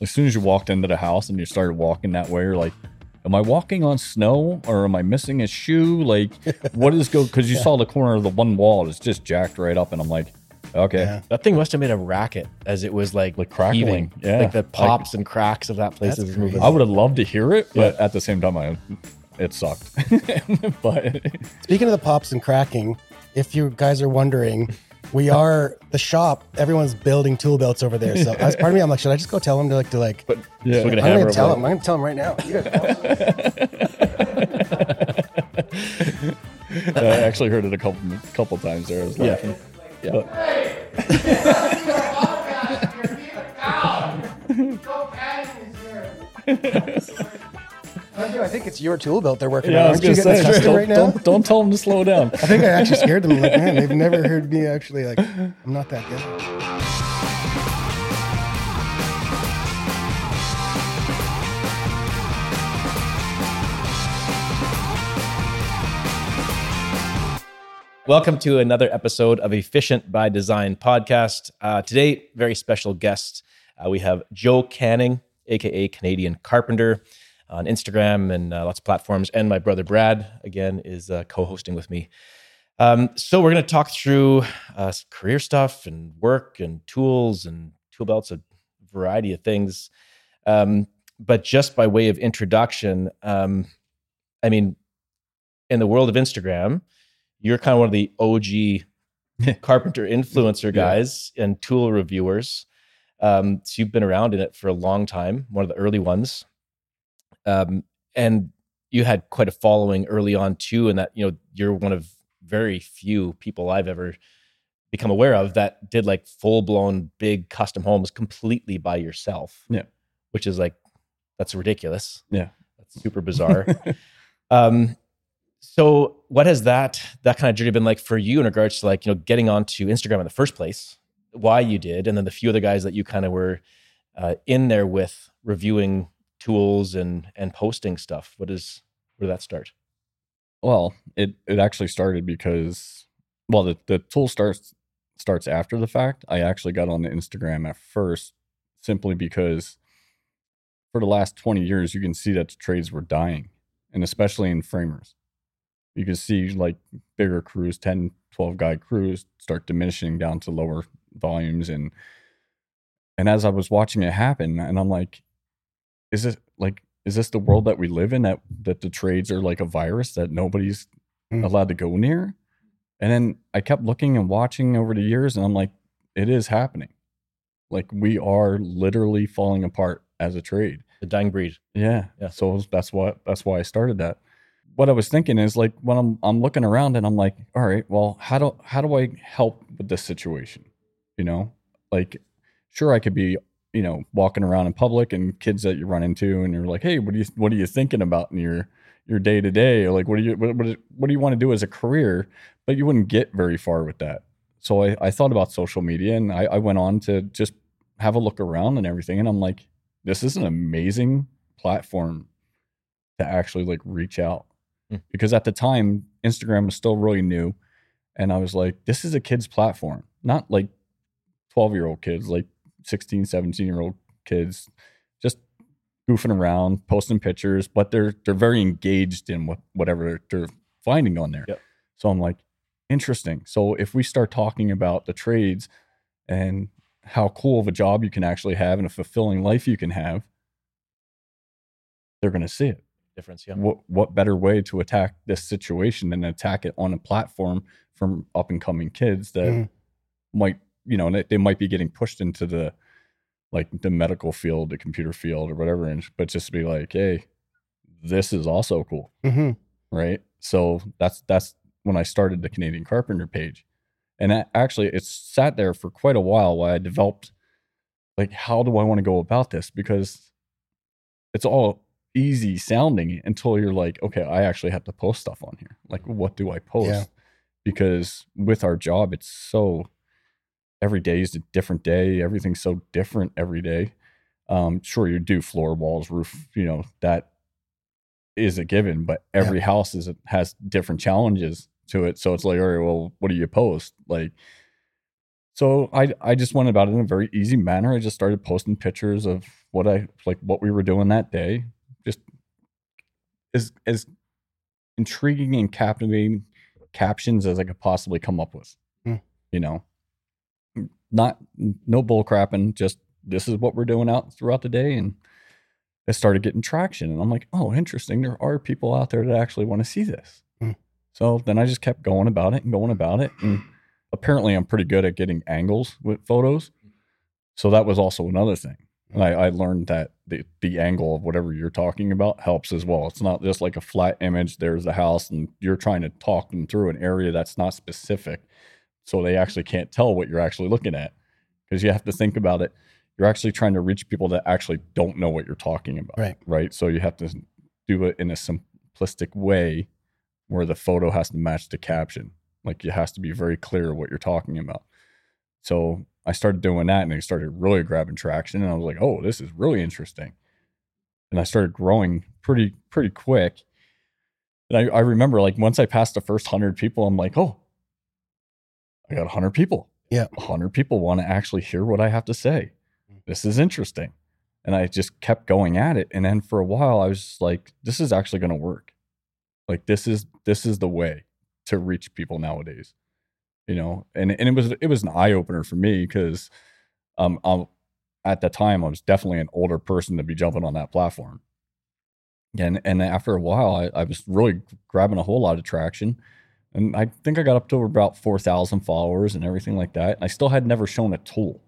as soon as you walked into the house and you started walking that way, you're like, am I walking on snow or am I missing a shoe? Like, what is go? Because you saw the corner of the one wall is just jacked right up, and I'm like, okay, Yeah. That thing must have made a racket as it was like Like crackling, heaving. yeah. like the Like- pops and cracks of that place is moving. I would have loved to hear it, but at the same time, I it sucked. but Speaking of the pops and cracking, if you guys are wondering, we are the shop. Everyone's building tool belts over there. So as part of me, I'm like, should I just go tell them to like to like? But Yeah. look at a I'm gonna tell them. I'm gonna tell them right now. You I actually heard it a couple couple times there. I was Yeah. laughing. Yeah. I think it's your tool belt they're working Yeah, on. I was Aren't you gonna getting say, custom don't, right now? don't don't tell them to slow down. I think I actually scared them. Like, man, they've never heard me actually like. I'm not that good. Welcome to another episode of Efficient by Design podcast. Uh, today, very special guest. Uh, we have Joe Canning, aka Canadian Carpenter, on Instagram and uh, lots of platforms. And my brother Brad, again, is uh, co hosting with me. Um, so, we're going to talk through uh, career stuff and work and tools and tool belts, a variety of things. Um, but just by way of introduction, um, I mean, in the world of Instagram, you're kind of one of the OG carpenter influencer Yeah. guys and tool reviewers. Um, so you've been around in it for a long time, one of the early ones. Um, and you had quite a following early on too, and that you know you're one of very few people I've ever become aware of that did like full blown big custom homes completely by yourself. Yeah. which is like that's ridiculous. Yeah. that's super bizarre. Um, so what has that that kind of journey been like for you in regards to like you know getting onto Instagram in the first place? Why you did, and then the few other guys that you kind of were uh, in there with reviewing tools and and posting stuff. What is where did that start? Well, it it actually started because well, the the tool starts starts after the fact. I actually got on the Instagram at first simply because for the last 20 years you can see that the trades were dying and especially in framers. You can see like bigger crews, 10, 12 guy crews start diminishing down to lower volumes and and as I was watching it happen and I'm like is it like is this the world that we live in that that the trades are like a virus that nobody's Hmm. allowed to go near? And then i kept looking and watching over the years and i'm like it is happening. Like we are literally falling apart as a trade. The dying breed. yeah. Yeah. so that's what that's why i started that. What i was thinking is like when i'm i'm looking around and i'm like all right well how do how do i help with this situation? You know? Like sure i could be you know walking around in public and kids that you run into and you're like hey what are you what are you thinking about in your your day to day or like what do you what, what, what do you want to do as a career? But you wouldn't get very far with that. So i, I thought about social media and I, I went on to just have a look around and everything and i'm like this is an amazing platform to actually like reach out. Hmm. because at the time instagram was still really new and i was like this is a kid's platform not like 12 year old kids like 16 17 year old kids just goofing around posting pictures but they're they're very engaged in what whatever they're finding on there Yep. so i'm like interesting so if we start talking about the trades and how cool of a job you can actually have and a fulfilling life you can have they're going to see it Difference, yeah. what what better way to attack this situation than attack it on a platform from up and coming kids that Mhm. might you know and they might be getting pushed into the like the medical field the computer field or whatever and but just to be like hey this is also cool. Mhm. right? So that's that's when i started the canadian carpenter page. And that actually it sat there for quite a while while i developed like how do i want to go about this? Because it's all easy sounding until you're like okay i actually have to post stuff on here. Like what do i post? Yeah. because with our job it's so every day is a different day everything's so different every day um sure you do floor walls roof you know that is a given but every house is has different challenges to it so it's like all right well what do you post like So I I just went about it in a very easy manner. I just started posting pictures of what I like what we were doing that day. Just as as intriguing and captivating captions as I could possibly come up with. Hmm. You know. Not no bull crapping, just this is what we're doing out throughout the day and it started getting traction and I'm like, "Oh, interesting. There are people out there that actually want to see this." Hmm. So then I just kept going about it and going about it and apparently I'm pretty good at getting angles with photos. So that was also another thing. And I, I learned that the, the angle of whatever you're talking about helps as well. It's not just like a flat image, there's the house, and you're trying to talk them through an area that's not specific. So they actually can't tell what you're actually looking at. Because you have to think about it. You're actually trying to reach people that actually don't know what you're talking about. Right. Right. So you have to do it in a simplistic way where the photo has to match the caption. Like it has to be very clear what you're talking about. So I started doing that and it started really grabbing traction. And I was like, oh, this is really interesting. And I started growing pretty, pretty quick. And I, I remember like once I passed the first hundred people, I'm like, oh, I got hundred people. Yeah. hundred people want to actually hear what I have to say. This is interesting. And I just kept going at it. And then for a while I was just like, this is actually going to work. Like this is, this is the way to reach people nowadays you know and and it was it was an eye opener for me because um I'm, at the time I was definitely an older person to be jumping on that platform and and after a while I, I was really grabbing a whole lot of traction and I think I got up to about 4,000 followers and everything like that. And I still had never shown a tool.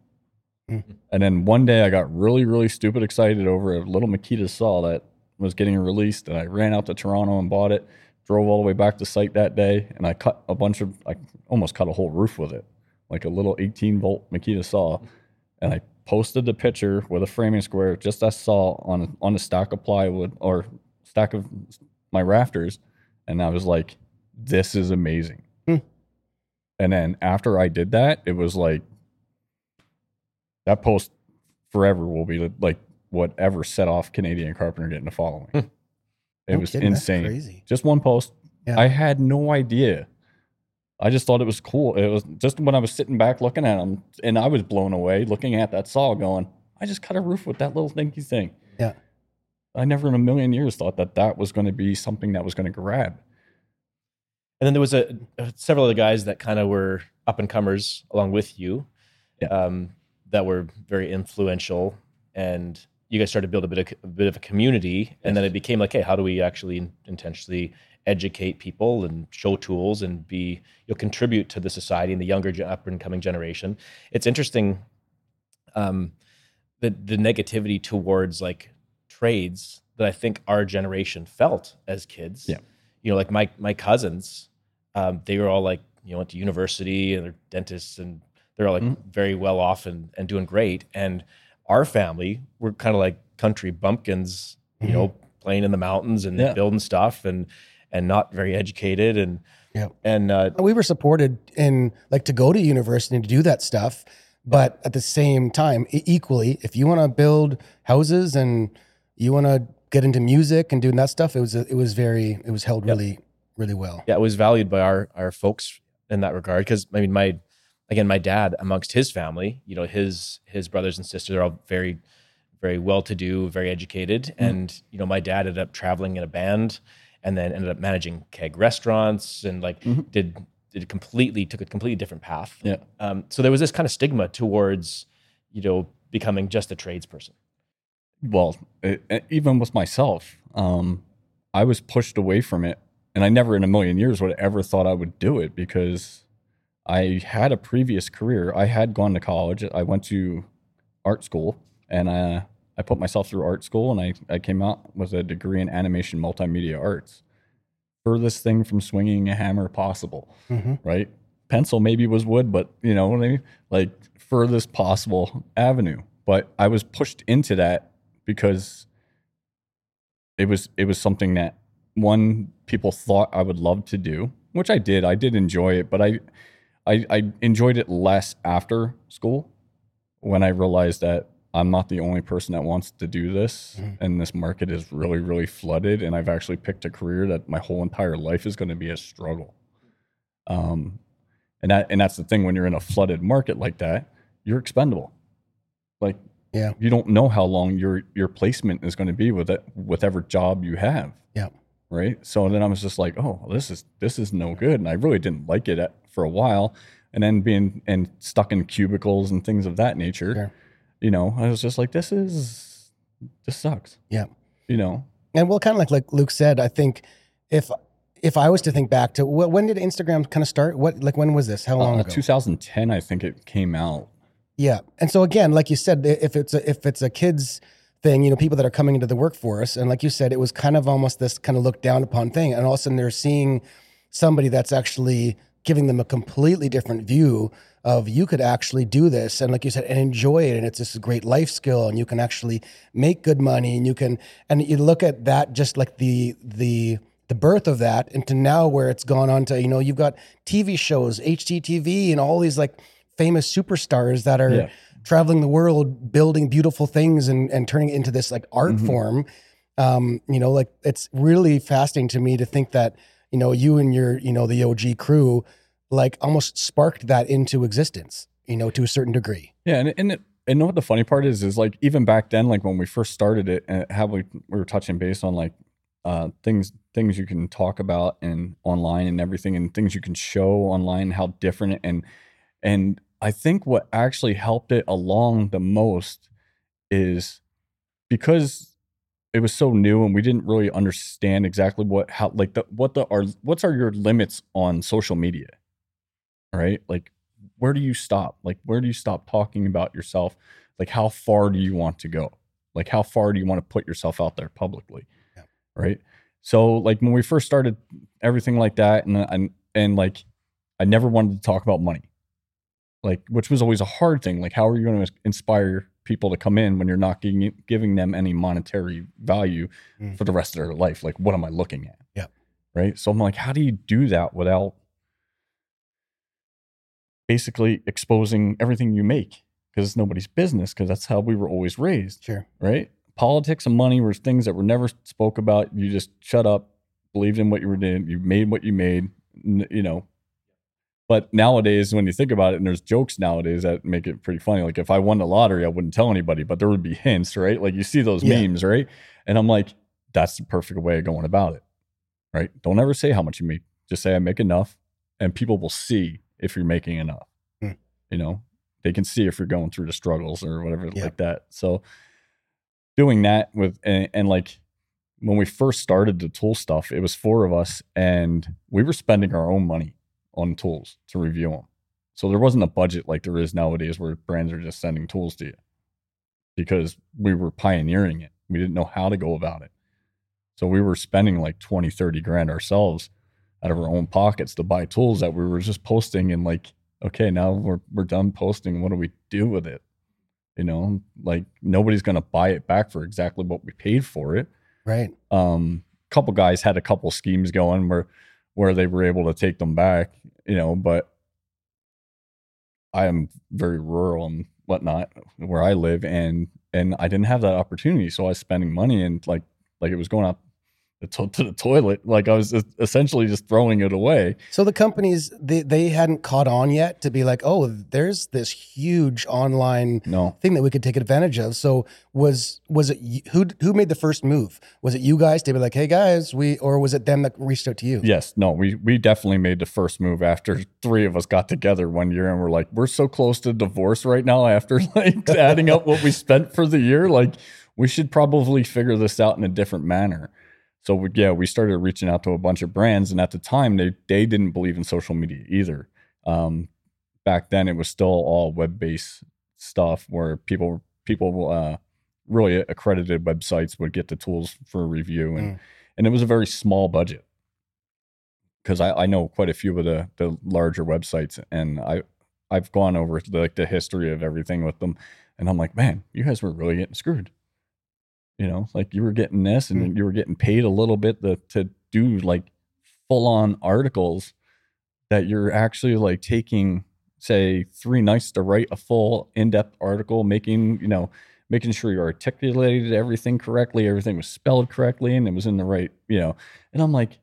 Mhm. and then one day I got really really stupid excited over a little Makita saw that was getting released and I ran out to Toronto and bought it drove all the way back to site that day and I cut a bunch of I almost cut a whole roof with it like a little 18 volt Makita saw. And I posted the picture with a framing square just as saw on on a stack of plywood or stack of my rafters. And I was like this is amazing Hmm. and then after I did that it was like that post forever will be like whatever set off Canadian Carpenter getting a following it No was kidding, insane just one post. Yeah. I had no idea. I just thought it was cool. It was just when I was sitting back looking at them, and I was blown away looking at that saw, going, "I just cut a roof with that little dinky thing." Yeah. I never in a million years thought that that was going to be something that was going to grab. And then there was a, several other guys that kind of were up and comers along with you, Yeah. um, that were very influential, and you guys started to build a bit of a bit of a community, and then it became like, hey, how do we actually intentionally educate people and show tools and be you'll contribute to the society and the younger up and coming generation? It's interesting, um, the the negativity towards like trades that I think our generation felt as kids. Yeah. You know, like my my cousins, um, they were all like, you know, went to university and they're dentists and they're all like Mhm. very well off and, and doing great. And our family, we're kind of like country bumpkins, you know, playing in the mountains and Yeah. building stuff and and not very educated and Yeah. and uh, we were supported in like to go to university and to do that stuff but at the same time equally if you want to build houses and you want to get into music and doing that stuff it was it was very it was held Yep. really really well yeah, it was valued by our our folks in that regard. Because I mean, my again, my dad amongst his family, you know, his his brothers and sisters are all very, very well to do, very educated, and you know, my dad ended up traveling in a band, and then ended up managing keg restaurants, and like Mhm. did did completely took a completely different path. Yeah. Um, so there was this kind of stigma towards, you know, becoming just a tradesperson. well, it- even with myself, um, I was pushed away from it, and I never in a million years would have ever thought I would do it because I had a previous career. I had gone to college. I went to art school, and uh, I put myself through art school, and I, I came out with a degree in animation multimedia arts. Furthest thing from swinging a hammer possible hmm right? Pencil maybe was wood, but you know what I mean? Like furthest possible avenue. But I was pushed into that because it was it was something that one people thought I would love to do, which I did. I did enjoy it, but I I, I enjoyed it less after school when I realized that I'm not the only person that wants to do this, Mhm. and this market is really, really flooded. And I've actually picked a career that my whole entire life is going to be a struggle. Um, And that and that's the thing when you're in a flooded market like that, you're expendable. Like Yeah. you don't know how long your your placement is going to be with it whatever job you have. Yeah. Right. So then I was just like, oh, this is this is no good, and I really didn't like it at, for a while. And then being and stuck in cubicles and things of that nature, Sure. you know, I was just like, this is this sucks. Yeah. You know, And well, kind of like like Luke said, I think if if I was to think back to wh- when did Instagram kind of start? What like when was this? How long uh, ago? 2010, I think it came out. Yeah, and so again, like you said, if it's a, if it's a kids thing, you know, people that are coming into the workforce, and like you said, it was kind of almost this kind of looked down upon thing, and all of a sudden they're seeing somebody that's actually giving them a completely different view of you could actually do this, and like you said, and enjoy it, and it's this great life skill, and you can actually make good money, and you can, and you look at that just like the the the birth of that into now where it's gone on to you know you've got TV shows, HGTV, and all these like famous superstars that are Yeah. Traveling the world building beautiful things and, and turning it into this like art Mhm. form um you know like it's really fascinating to me to think that you know you and your you know the og crew like almost sparked that into existence you know to a certain degree Yeah, and and it, and know what the funny part is is like even back then, like when we first started it, and how we we were touching base on like uh things things you can talk about and online and everything, and things you can show online, how different and and I think what actually helped it along the most is because it was so new and we didn't really understand exactly what how like the what the are what's are your limits on social media right? Like where do you stop? Like where do you stop talking about yourself? Like how far do you want to go? Like how far do you want to put yourself out there publicly Yeah. right? So like when we first started everything like that and and and like i never wanted to talk about money like which was always a hard thing like how are you going to inspire people to come in when you're not giving, giving them any monetary value Mm. for the rest of their life? Like what am i looking at? Yeah. right? So i'm like how do you do that without basically exposing everything you make? Because it's nobody's business because that's how we were always raised sure. right? Politics and money were things that were never spoke about. You just shut up believed in what you were doing you made what you made you know but nowadays when you think about it and there's jokes nowadays that make it pretty funny like if i won the lottery i wouldn't tell anybody but there would be hints right? Like you see those Yeah. memes right? And i'm like that's the perfect way of going about it right? Don't ever say how much you make. Just say i make enough and people will see if you're making enough Hmm. you know? They can see if you're going through the struggles or whatever Yeah. like that. So doing that with and, and like when we first started the tool stuff it was four of us and we were spending our own money on tools to review them so there wasn't a budget like there is nowadays where brands are just sending tools to you because we were pioneering it. We didn't know how to go about it. So we were spending like 20 30 grand ourselves out of our own pockets to buy tools that we were just posting and like okay now we're, we're done posting. What do we do with it? You know like nobody's going to buy it back for exactly what we paid for it. Right. Um couple guys had a couple schemes going where where they were able to take them back you know but i am very rural and whatnot where i live and and i didn't have that opportunity so i was spending money and like like it was going up to, to the toilet like i was essentially just throwing it away so the companies they, they hadn't caught on yet to be like oh there's this huge online no thing that we could take advantage of. So was was it who who made the first move? Was it you guys to be like, hey guys, we or was it them that reached out to you? Yes, no, we we definitely made the first move after three of us got together one year and we're like, we're so close to divorce right now after like adding up what we spent for the year. Like, we should probably figure this out in a different manner. So we, yeah, we started reaching out to a bunch of brands, and at the time they they didn't believe in social media either. Um, back then, it was still all web based stuff where people people uh, really accredited websites would get the tools for review, and Mm. and it was a very small budget because I, I know quite a few of the the larger websites, and I I've gone over the, like the history of everything with them, and I'm like, man, you guys were really getting screwed. You know, like you were getting this, and Hmm. you were getting paid a little bit to to do like full on articles that you're actually like taking say three nights to write a full in-depth article making you know making sure you articulated everything correctly everything was spelled correctly and it was in the right you know and i'm like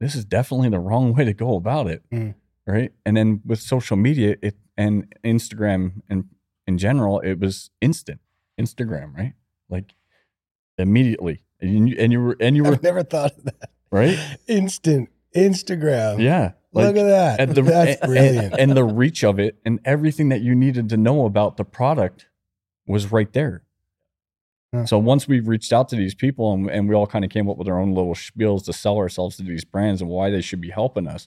this is definitely the wrong way to go about it Mm. right? And then with social media, it and Instagram and in general, it was instant. Instagram, right? Like immediately, and you and you were and you were I've never thought of that. right. Instant Instagram. Yeah, Look at that. and the, That's and- brilliant. And, the reach of it and everything that you needed to know about the product was right there. Huh. So once we reached out to these people and, and we all kind of came up with our own little spiels to sell ourselves to these brands and why they should be helping us.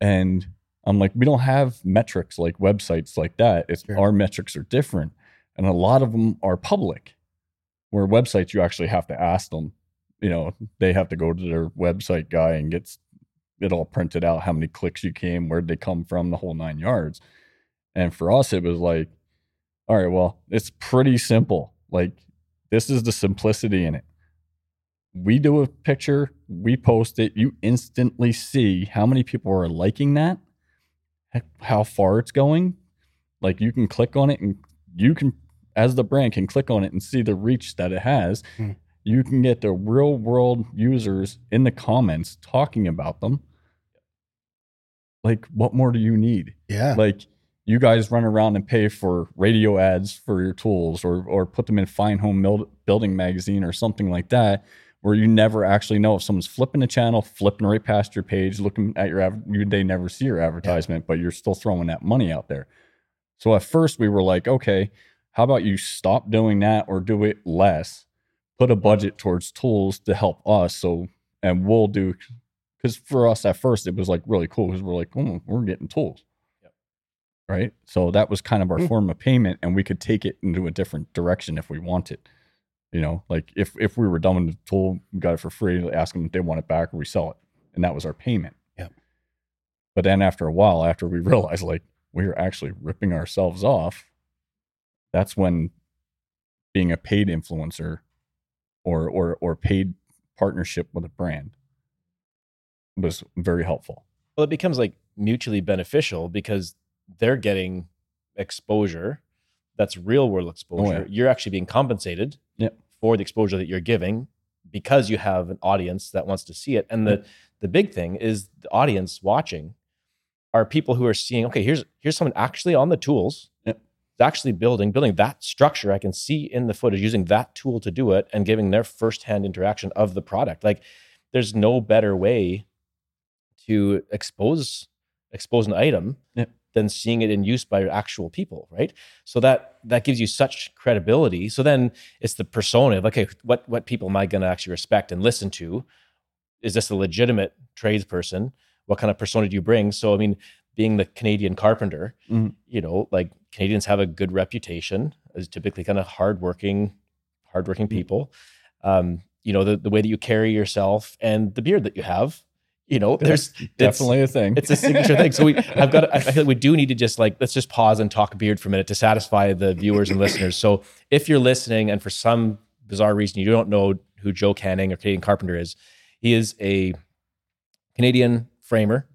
And I'm like, we don't have metrics like websites like that. It's Sure. our metrics are different. And a lot of them are public. Where websites you actually have to ask them, you know, they have to go to their website guy and get it all printed out how many clicks you came, where'd they come from, the whole nine yards. And for us, it was like, all right, well, it's pretty simple. Like, this is the simplicity in it. We do a picture, we post it, you instantly see how many people are liking that, how far it's going. Like, you can click on it and you can, as the brand, can click on it and see the reach that it has. Hmm. You can get the real world users in the comments talking about them like what more do you need yeah. like you guys run around and pay for radio ads for your tools or or put them in fine home Mil- building magazine or something like that where you never actually know if someone's flipping the channel flipping right past your page looking at your adver- you they never see your advertisement but you're still throwing that money out there so at first we were like okay how about you stop doing that or do it less put a budget towards tools to help us so and we'll do because for us at first it was like really cool because we're like oh we're getting tools Yep. right so that was kind of our Hmm. form of payment and we could take it into a different direction if we wanted you know like if if we were done with the tool we got it for free ask them if they want it back or we sell it and that was our payment Yep. but then after a while after we realized like we were actually ripping ourselves off that's when being a paid influencer or or or paid partnership with a brand was very helpful. Well, it becomes like mutually beneficial because they're getting exposure that's real world oh, exposure. yeah. You're actually being compensated Yep. for the exposure that you're giving because you have an audience that wants to see it. And the the big thing is the audience watching are people who are seeing, okay, here's here's someone actually on the tools. Yep. Actually building, building that structure I can see in the footage, using that tool to do it and giving their firsthand interaction of the product. Like there's no better way to expose expose an item than seeing it in use by actual people, right? So that that gives you such credibility. So then it's the persona of okay, what what people am I going to actually respect and listen to? Is this a legitimate tradesperson? What kind of persona do you bring? So I mean, being the Canadian carpenter, Mhm. you know, like Canadians have a good reputation as typically kind of hardworking, hardworking people. Um, you know, the the way that you carry yourself and the beard that you have. You know, there's Definitely a thing. it's a signature thing. So we, I've got, I feel like we do need to just like, let's just pause and talk beard for a minute to satisfy the viewers and listeners. So if you're listening and for some bizarre reason you don't know who Joe Canning or Canadian Carpenter is, he is a Canadian framer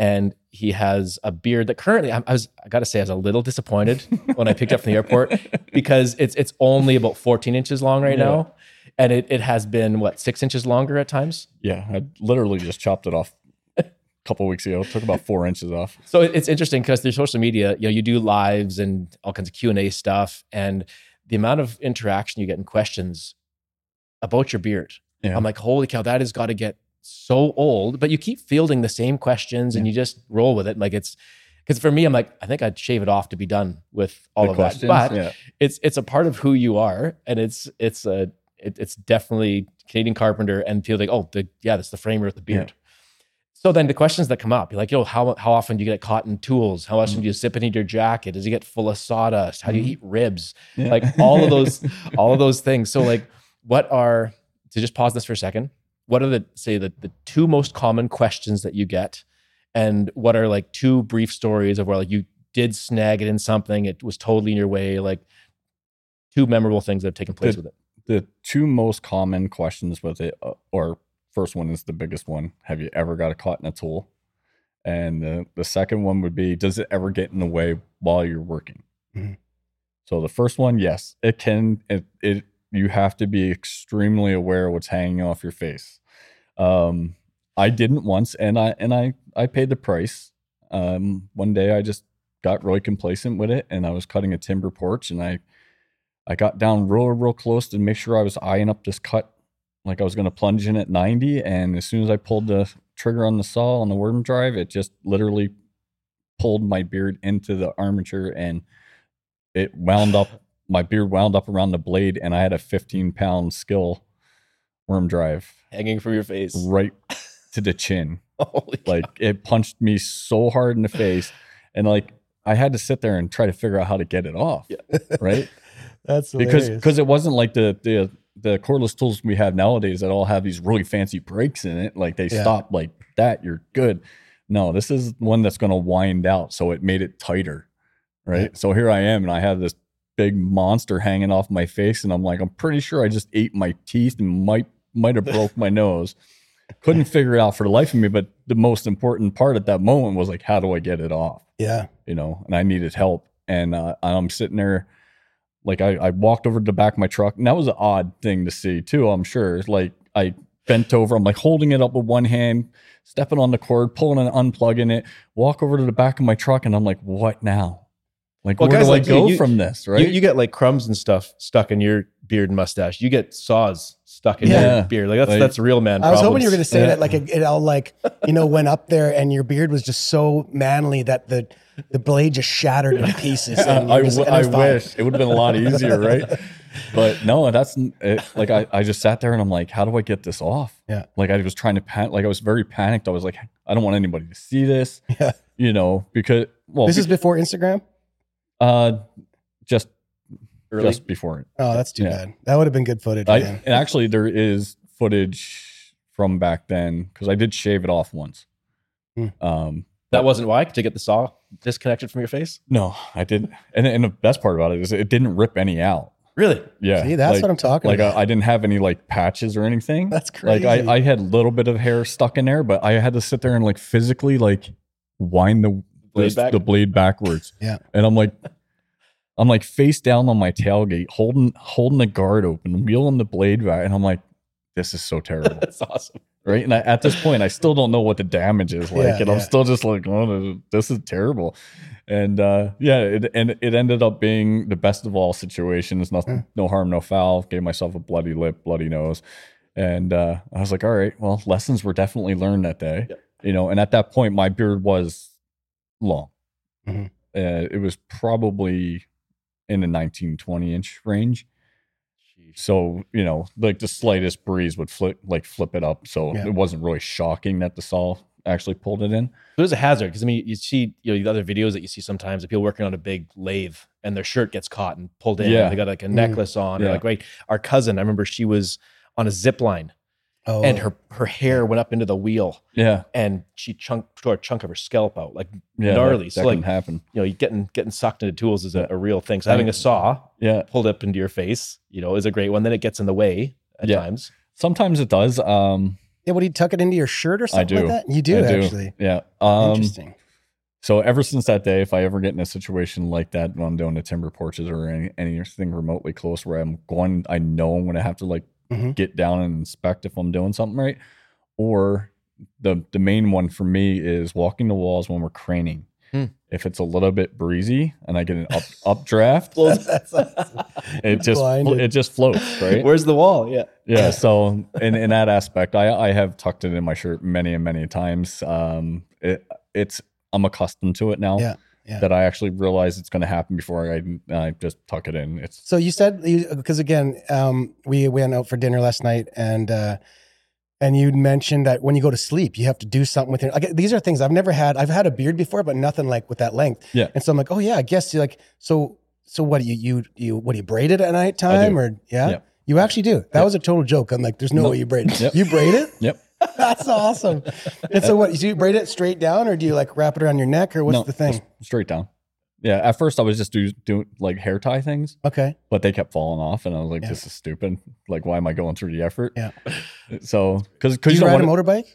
and he has a beard that currently I, I was, I gotta say, I was a little disappointed when I picked up from the airport because it's, it's only about 14 inches long right Yeah. now. And it, it has been what, six inches longer at times. yeah, I literally just chopped it off a couple weeks ago. Took about four inches off. So it's interesting because through social media, you know, you do lives and all kinds of Q and A stuff, and the amount of interaction you get and questions about your beard. Yeah. I'm like, holy cow, that has got to get so old. But you keep fielding the same questions, and you just roll with it. Like it's because for me, I'm like, I think I'd shave it off to be done with all The of questions, that. But yeah. it's it's a part of who you are, and it's it's a it, it's definitely Canadian carpenter, and feel like, oh, the yeah, that's the framer with the Yeah. beard. So then the questions that come up, you're like, yo, how how often do you get caught in tools? How Mm. often do you zip it into your jacket? Does it get full of sawdust? How do you Mhm. eat ribs? Yeah. Like all of those, all of those things. So like, what are to just pause this for a second? What are the say the the two most common questions that you get, and what are like two brief stories of where like you did snag it in something, it was totally in your way, like two memorable things that have taken place The- with it. the two most common questions with it, uh, or first one is the biggest one. Have you ever got a caught in a tool? And the, the second one would be, does it ever get in the way while you're working? Mhm. So the first one, yes, it can. It, it you have to be extremely aware of what's hanging off your face. Um, I didn't once, and I and I I paid the price um, one day I just got really complacent with it, and I was cutting a timber porch, and I I got down real real close to make sure I was eyeing up this cut, like I was going to plunge in at 90, and as soon as I pulled the trigger on the saw on the worm drive, it just literally pulled my beard into the armature, and it wound up. My beard wound up around the blade, and I had a 15 pound Skil worm drive Hanging from your face. right to the chin. Holy Like it punched me so hard in the face, and like I had to sit there and try to figure out how to get it off. Yeah. Right. That's because hilarious. because it wasn't like the the the cordless tools we have nowadays that all have these really fancy brakes in it. Like they Yeah. stop like that, you're good. No, this is one that's going to wind out, so it made it tighter. Right. Yeah. So here I am, and I have this big monster hanging off my face, and I'm like, I'm pretty sure I just ate my teeth and might might have broke my nose. Couldn't figure it out for the life of me. But the most important part at that moment was like, how do I get it off? yeah, you know, and I needed help. And uh, I'm sitting there, like I, I walked over to the back of my truck, and that was an odd thing to see too. I'm sure. Like I bent over, I'm like holding it up with one hand, stepping on the cord, pulling and unplugging it. Walk over to the back of my truck, and I'm like, what now? Like Well, where do like I go you- from this? Right? You, you get like crumbs and stuff stuck in your beard and mustache. You get saws stuck in Yeah. your beard. Like that's Like- that's real man. I was hoping you were going to say Yeah. that like it, it all like you know went up there and your beard was just so manly that the the blade just shattered into pieces. And I, just like, w- and I wish it would have been a lot easier, right? But no, that's it, like I, I just sat there and I'm like, how do I get this off? Yeah. Like I was trying to panic, like I was very panicked. I was like, I don't want anybody to see this, Yeah. you know, because well, This is before Instagram. uh, just Early? just before it. Oh, that's too Yeah. bad. That would have been good footage. I, man. and actually, there is footage from back then because I did shave it off once. Hmm. Um, that wasn't why to get the saw disconnected from your face. no, I didn't. And, and the best part about it is it didn't rip any out. Really? Yeah, See, that's like- what I'm talking like about. Like, I didn't have any like patches or anything. that's crazy. Like I, I had a little bit of hair stuck in there, but I had to sit there and like physically like wind the Blade this- back? the blade backwards. Yeah. And I'm like I'm like face down on my tailgate, holding holding the guard open, wheeling the blade back, and I'm like, this is so terrible. That's awesome. right? And I, at this point, I still don't know what the damage is like, Yeah, and I'm still just like, oh, this is terrible. And uh, yeah, it, and it ended up being the best of all situations. Nothing, no harm, no foul. Gave myself a bloody lip, bloody nose, and uh, I was like, all right, well, lessons were definitely learned that day. Yeah. You know, and at that point, my beard was long. Mhm. Uh, it was probably in the 19, 20 inch range. So, you know, like the slightest breeze would flip like flip it up. So Yeah. it wasn't really shocking that the saw actually pulled it in. It was a hazard because I mean, you see, you know, the other videos that you see sometimes of people working on a big lathe and their shirt gets caught and pulled in. Yeah. They got like a Mm. necklace on. Or like, right. Our cousin, I remember she was on a zip line oh, and her her hair went up into the wheel Yeah. and she chunk tore a chunk of her scalp out. Like, Yeah. Gnarly. That, So, that like- can happen. you know, you getting getting sucked into tools is a, Yeah. a real thing. So I- having a saw Yeah. pulled up into your face, you know, is a great one. Then it gets in the way at Yeah. times. Sometimes it does. Um, yeah. What do you tuck it into your shirt or something do. like that? You do I do. actually. Yeah. Um, Interesting. so ever since that day, if I ever get in a situation like that when I'm doing the timber porches or any, anything remotely close where I'm going, I know I'm going to have to like Mhm. get down and inspect if I'm doing something right. Or the the main one for me is walking the walls when we're craning. Hmm. If it's a little bit breezy and I get an up updraft, it just Blinded. it just floats, right? Where's the wall? Yeah. yeah so in in that aspect i i have tucked it in my shirt many and many times um it it's i'm accustomed to it now Yeah, yeah. that i actually realize it's going to happen before i i just tuck it in it's So you said because again, um, we went out for dinner last night, and uh, and you mentioned that when you go to sleep, you have to do something with it. Like, these are things I've never had. I've had a beard before, but nothing like with that length. Yeah. And so I'm like, oh yeah, I guess you like so. So what do you you you what do you braid it at night time or yeah? Yeah. You actually do. That was a total joke. I'm like, there's no Nope. way you braid it. Yep. You braid it? Yep. That's awesome. And so what? Do you braid it straight down, or do you like wrap it around your neck, or what's no, the thing? straight down yeah at first i was just do, doing like hair tie things Okay. but they kept falling off and i was like Yeah. this is stupid like why am i going through the effort Yeah. so because Do because you, you, don't ride a want motorbike?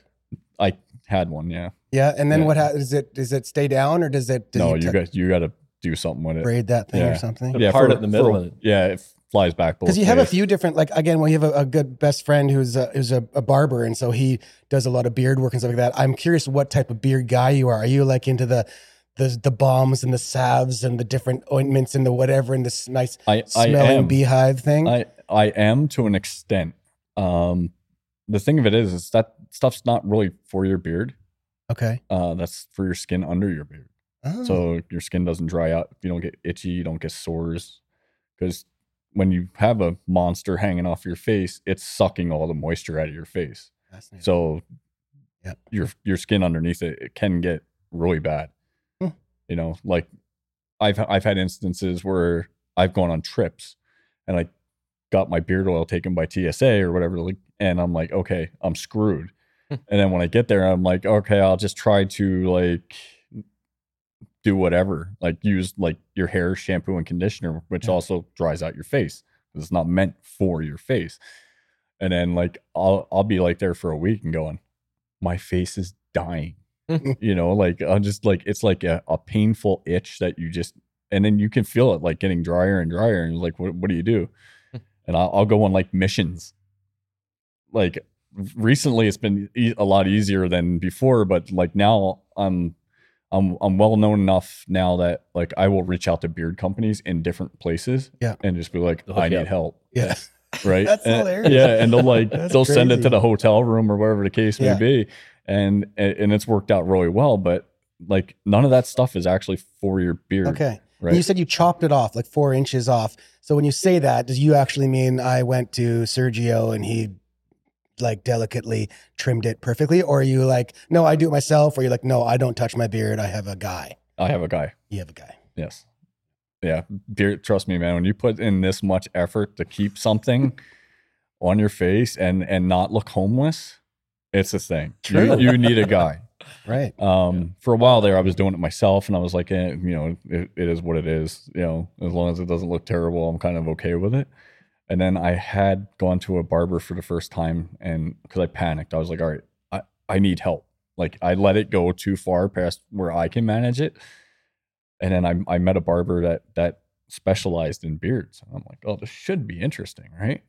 i had one yeah Yeah. And then Yeah. what happens? Does it does it stay down, or does it? Does no you you t- got you got to do something with it braid that thing or Yeah. something. Yeah, part for- it in the middle for- and- yeah, if flies back because you have a few different like again well you have a, a good best friend who's a, who's a, a barber and so he does a lot of beard work and stuff like that i'm curious what type of beard guy you are are you like into the the, the balms and the salves and the different ointments and the whatever and this nice I, I smelling am. beehive thing I I am to an extent. Um, the thing of it is, is that stuff's not really for your beard. okay Uh, that's for your skin under your beard. Oh, So your skin doesn't dry out. You don't get itchy. You don't get sores. Because when you have a monster hanging off your face, it's sucking all the moisture out of your face. So Yep. your your skin underneath it, it can get really bad. Hmm. You know, like I've I've had instances where I've gone on trips and I got my beard oil taken by TSA or whatever, like, and I'm like, okay, I'm screwed. Hmm. and then when I get there, I'm like, okay, I'll just try to like do whatever, like use like your hair shampoo and conditioner, which Yeah. also dries out your face. It's not meant for your face. And then like I'll I'll be like there for a week and going, my face is dying. you know, like I'm just like it's like a, a painful itch that you just and then you can feel it like getting drier and drier. And like, what what do you do? and I'll, I'll go on like missions. Like recently, it's been e- a lot easier than before, but like now I'm I'm I'm well known enough now that like I will reach out to beard companies in different places, Yeah. and just be like, I need up. help, yeah right? That's And- hilarious. Yeah, and they'll like they'll send it to the hotel room or wherever the case may be, and and it's worked out really well. But like none of that stuff is actually for your beard, okay right? And you said you chopped it off like four inches off. So when you say that, does you actually mean I went to Sergio and he like delicately trimmed it perfectly? Or are you like, no, I do it myself? Or you're like, no, I don't touch my beard. I have a guy. I have a guy. You have a guy. Yes. Yeah. Beard, trust me, man. When you put in this much effort to keep something on your face and and not look homeless, it's a thing. You, True. you need a guy. Right. Um, for a while there, I was doing it myself, and I was like, eh, you know, it, it is what it is. You know, as long as it doesn't look terrible, I'm kind of okay with it. And then I had gone to a barber for the first time, and because I panicked, I was like, all right, I I need help. Like I let it go too far past where I can manage it. And then I I met a barber that that specialized in beards. And I'm like, oh, this should be interesting, right?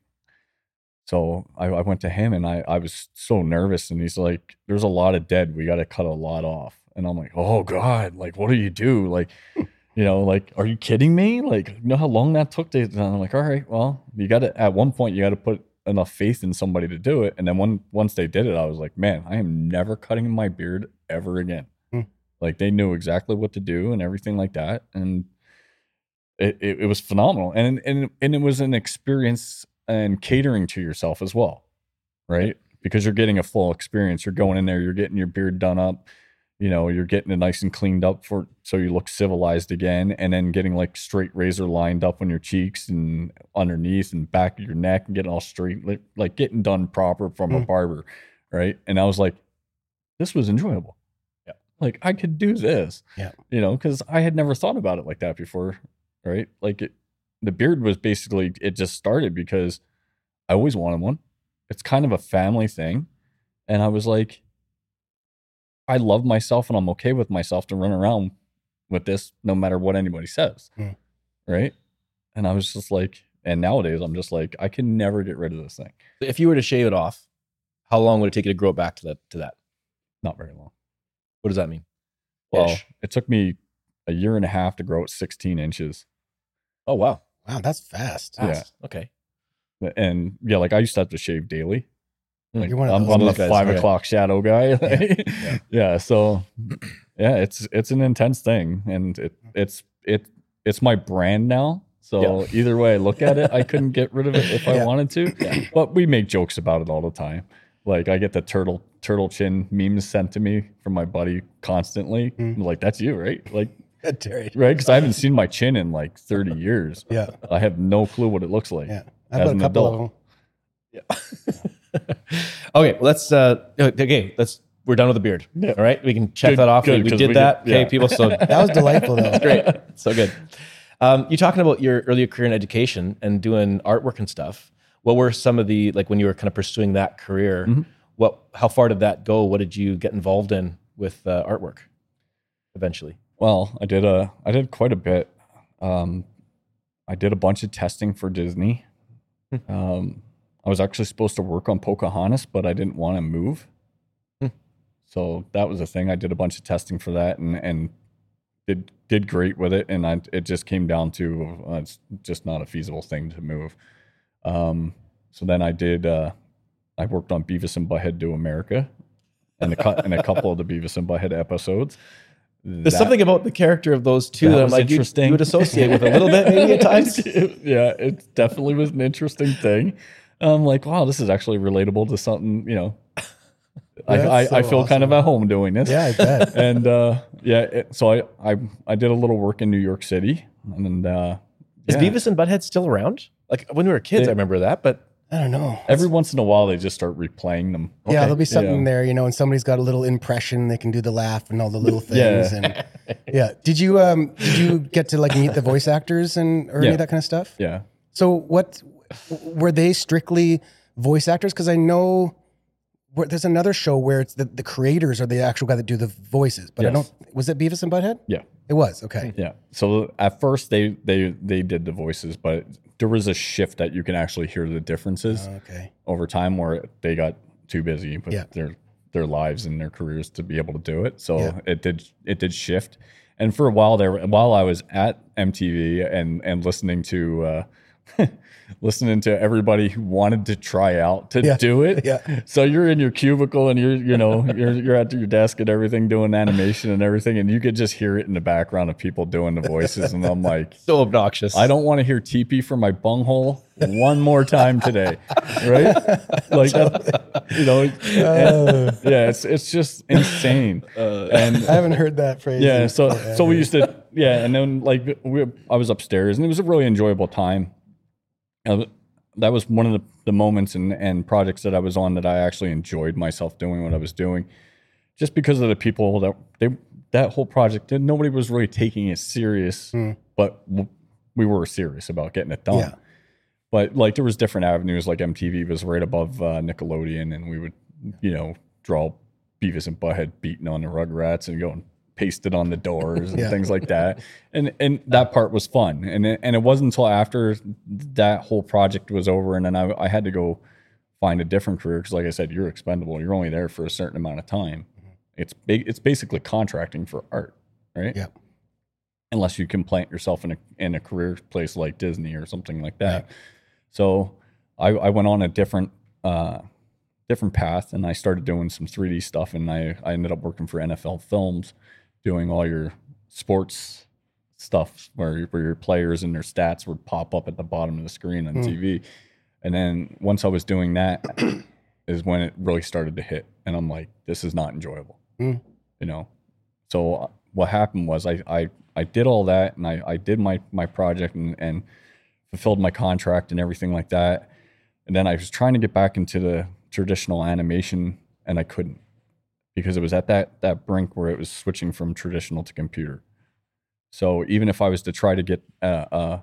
So I, I went to him and I, I was so nervous and he's like, there's a lot of dead. We got to cut a lot off. And I'm like, oh God, like, what do you do? Like, hmm. You know, like, are you kidding me? Like, you know how long that took to, and I'm like, all right, well, you got to, at one point, you got to put enough faith in somebody to do it. And then when, once they did it, I was like, man, I am never cutting my beard ever again. Hmm. Like they knew exactly what to do and everything like that. And it, it, it was phenomenal. And, and, and it was an experience and catering to yourself as well, right? Because you're getting a full experience. You're going in there, you're getting your beard done up, you know, you're getting it nice and cleaned up for so you look civilized again, and then getting like straight razor lined up on your cheeks and underneath and back of your neck and getting all straight, like, like getting done proper from a Mm. barber, right? And I was like, this was enjoyable. Yeah. Like I could do this. Yeah. You know, because I had never thought about it like that before, right? Like it, the beard was basically it just started because I always wanted one. It's kind of a family thing. And I was like, I love myself and I'm okay with myself to run around with this no matter what anybody says. Mm. Right. And I was just like, and nowadays I'm just like, I can never get rid of this thing. If you were to shave it off, how long would it take you to grow it back to that? To that, Not very long. what does that mean? Well, Ish. it took me a year and a half to grow it 16 inches. Oh wow, Wow, that's fast. Yeah. Okay. And yeah, like I used to have to shave daily. Like, You're one of I'm, those I'm the five yeah. o'clock shadow guy. Yeah. yeah. So yeah, it's it's an intense thing, and it it's it it's my brand now. So Yeah. either way I look at it, I couldn't get rid of it if I wanted to. But we make jokes about it all the time. Like I get the turtle turtle chin memes sent to me from my buddy constantly. Mm. Like that's you, right? Like Terry. right? Because I haven't seen my chin in like 30 years. Yeah. I have no clue what it looks like. Yeah. I've As got a an couple adult. of them. okay, well, let's. Uh, okay, let's. We're done with the beard. Yeah. All right, we can check Good- that off. good, we, we did we that. could- okay, people. So That was delightful though. great. So good. Um, you talking about your earlier career in education and doing artwork and stuff. What were some of the like when you were kind of pursuing that career? Mhm. What? How far did that go? What did you get involved in with uh, artwork? Eventually, Well, I did a I did quite a bit. Um, I did a bunch of testing for Disney. Hmm. um, I was actually supposed to work on Pocahontas, but I didn't want to move. Hmm. So that was a thing. I did a bunch of testing for that and and did did great with it. And I it just came down to uh, it's just not a feasible thing to move. Um, so then I did. Uh, I worked on Beavis and Butthead Do America, and a cut and a couple of the Beavis and Butthead episodes. There's That- something about the character of those two That that, I'm like, you, interesting. you would associate with a little bit maybe at times. yeah, it definitely was an interesting thing. I'm like, wow, this is actually relatable to something, you know. I, I, so I feel kind of at home doing this. Yeah, I bet. And uh, yeah, it, so I, I I did a little work in New York City, and uh, Is yeah, Beavis and Butthead still around? Like when we were kids, They- I remember that, but I don't know. every once in a while they just start replaying them. Yeah, there'll be something Yeah. there, you know, and somebody's got a little impression, they can do the laugh and all the little Yeah. things. And yeah. Did you um did you get to like meet the voice actors and or any of that kind of stuff? Yeah, So what were they strictly voice actors? Because I know where, there's another show where it's the, the creators are the actual guy that do the voices, but I don't. Was it Beavis and Butthead? yeah. It was okay. Yeah. So at first they they they did the voices, but there was a shift that you can actually hear the differences Okay. over time where they got too busy with Yeah. their their lives and their careers to be able to do it. So Yeah. it did it did shift. And for a while there while I was at MTV and and listening to uh listening to everybody who wanted to try out to Yeah. do it. Yeah. So you're in your cubicle and you're, you know, you're you're at your desk and everything doing animation and everything, and you could just hear it in the background of people doing the voices. And I'm like, so obnoxious. I don't want to hear TP from my bunghole one more time today, right? Like, that, you know, and- uh. yeah, it's it's just insane. Uh. and I haven't heard that phrase. yeah, so forever. so we used to yeah, and then like we, I was upstairs, and it was a really enjoyable time. Uh, that was one of the, the moments and, and projects that I was on that I actually enjoyed myself doing what I was doing, just because of the people that they that whole project. Nobody was really taking it serious, but w- we were serious about getting it done. Yeah. But like there was different avenues. Like MTV was right above uh, Nickelodeon, and we would you know draw Beavis and Butthead beating on the Rugrats and go and paste it on the doors and Yeah. things like that. And and that part was fun. And it, and it wasn't until after that whole project was over, and then I, I had to go find a different career because, like I said, you're expendable. You're only there for a certain amount of time. It's big. It's basically contracting for art, right? Yeah. Unless you can plant yourself in a in a career place like Disney or something like that. So I, I went on a different uh, different path and I started doing some 3D stuff and I, I ended up working for NFL Films doing all your sports stuff where, where your players and their stats would pop up at the bottom of the screen on TV. And then once I was doing that is when it really started to hit and I'm like, this is not enjoyable, Mm. you know? So uh, what happened was I, I, I did all that and I, I did my, my project and, and fulfilled my contract and everything like that. And then I was trying to get back into the traditional animation and I couldn't because it was at that that brink where it was switching from traditional to computer. So even if I was to try to get uh, uh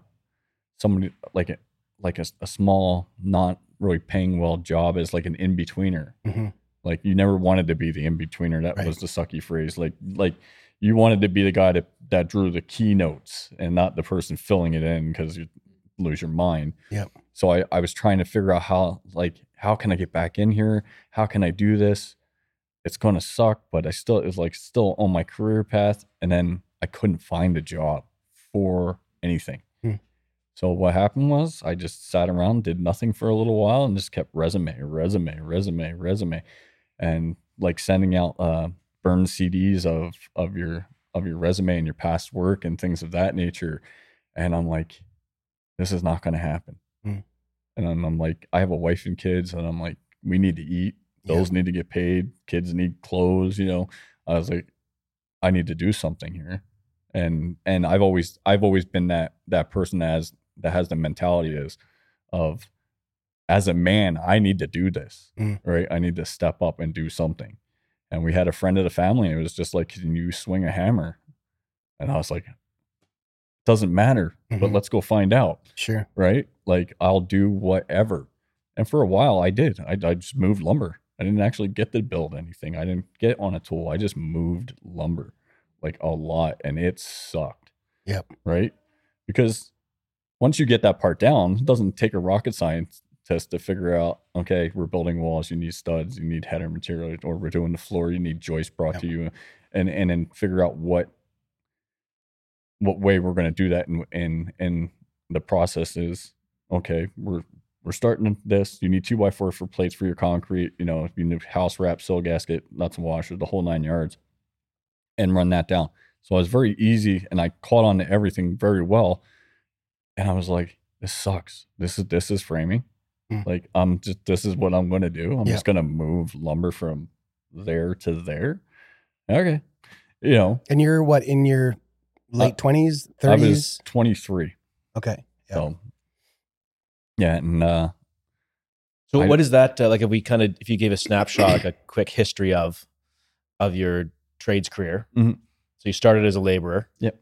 somebody like a like a, a small, not really paying well job as like an in betweener, Mhm. like you never wanted to be the in betweener. That Right. was the sucky phrase. Like like you wanted to be the guy that that drew the keynotes and not the person filling it in because you lose your mind. Yep. So I, I was trying to figure out how like how can I get back in here? How can I do this? It's gonna suck, but I still it's like still on my career path. And then I couldn't find a job for anything. Hmm. So what happened was I just sat around, did nothing for a little while, and just kept resume, resume, resume, resume, and like sending out uh, burned CDs of of your of your resume and your past work and things of that nature. And I'm like, this is not going to happen. Hmm. And then I'm like, I have a wife and kids, and I'm like, we need to eat. Yeah. Those need to get paid. Kids need clothes. You know, I was like, I need to do something here. And and I've always I've always been that that person that has that has the mentality is of as a man, I need to do this. Mm. Right. I need to step up and do something. And we had a friend of the family, and it was just like, Can you swing a hammer? And I was like, doesn't matter, but Mhm. let's go find out Sure. right? Like I'll do whatever. And for a while, I did. I, I just moved lumber. I didn't actually get to build anything. I didn't get on a tool. I just moved lumber like a lot, and it sucked. Yep. Right? Because once you get that part down, it doesn't take a rocket scientist to figure out, okay, we're building walls, you need studs, you need header material, or we're doing the floor, you need joists brought Yep. to you, and and then figure out what what way we're going to do that, and and and the process is okay. We're we're starting this. You need two by four for plates for your concrete. You know, you need house wrap, sill gasket, nuts and washers, the whole nine yards, and run that down. So it was very easy, and I caught on to everything very well. And I was like, "This sucks. This is this is framing. Mm. Like I'm just this is what I'm going to do. I'm just going to move lumber from there to there. Okay, you know, And you're what in your late twenties, I was thirties? 23. Okay. Yeah. So yeah, and uh, So I- what is that uh, like? If we kind of if you gave a snapshot, like a quick history of of your trades career. Mhm. So you started as a laborer. Yep.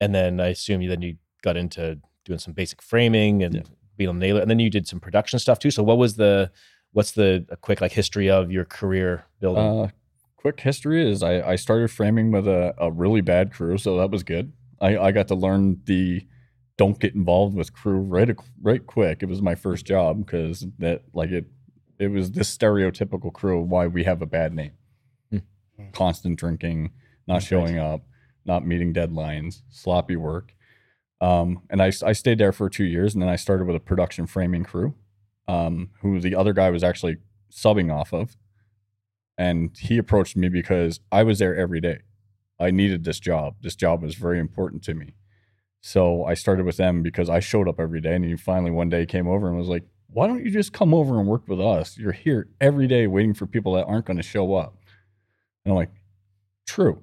And then I assume you then you got into doing some basic framing and Yeah. being a nailer, and then you did some production stuff too. So what was the what's the a quick like history of your career building? Uh, quick history is I, I started framing with a, a really bad crew, so that was good. I, I got to learn the don't get involved with crew right right quick. It was my first job because that like it it was this stereotypical crew why we have a bad name. Hmm. Constant drinking, not Right. showing up, not meeting deadlines, sloppy work. Um, and I, I stayed there for two years, and then I started with a production framing crew, um, who the other guy was actually subbing off of and he approached me because I was there every day. I needed this job. This job was very important to me. So I started with them because I showed up every day. And he finally one day came over and was like, Why don't you just come over and work with us? You're here every day waiting for people that aren't going to show up. And I'm like, True.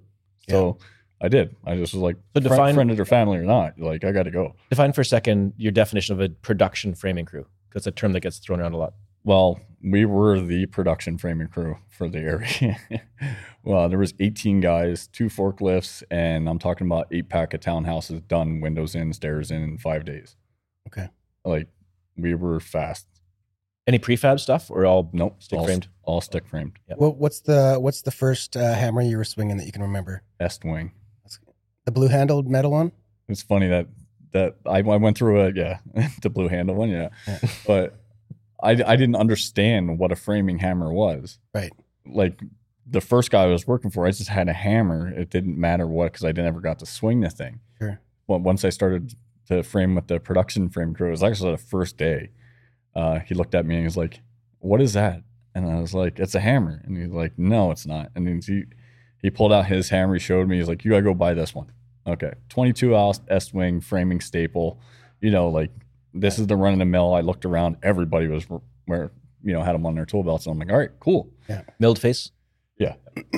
So I did. I just was like, So define- friend or family or not, like, I got to go. Define for a second your definition of a production framing crew, because it's a term that gets thrown around a lot. Well, we were the production framing crew for the area. well, there was 18 guys, two forklifts, and I'm talking about eight pack of townhouses done, windows in, stairs in, in five days. Okay. Like we were fast. Any prefab stuff or all Nope, Stick all, framed? all stick framed. Well, what's the what's the first uh, hammer you were swinging that you can remember? Estwing. The blue handled metal one. It's funny that that I, I went through a yeah the blue handle one yeah, Yeah. but I I didn't understand what a framing hammer was. Right. Like the first guy I was working for, I just had a hammer. It didn't matter what because I never got to swing the thing. Sure. Well, once I started to frame with the production frame crew, it was actually the first day. Uh, he looked at me and he was like, "What is that?" And I was like, "It's a hammer." And he's like, "No, it's not." And then he he pulled out his hammer. He showed me. He's like, "You gotta go buy this one." Okay, 22 ounce Estwing framing staple. You know, like this is the run of the mill. I looked around. Everybody was where you know had them on their tool belts. And I'm like, "All right, cool." Yeah, milled face?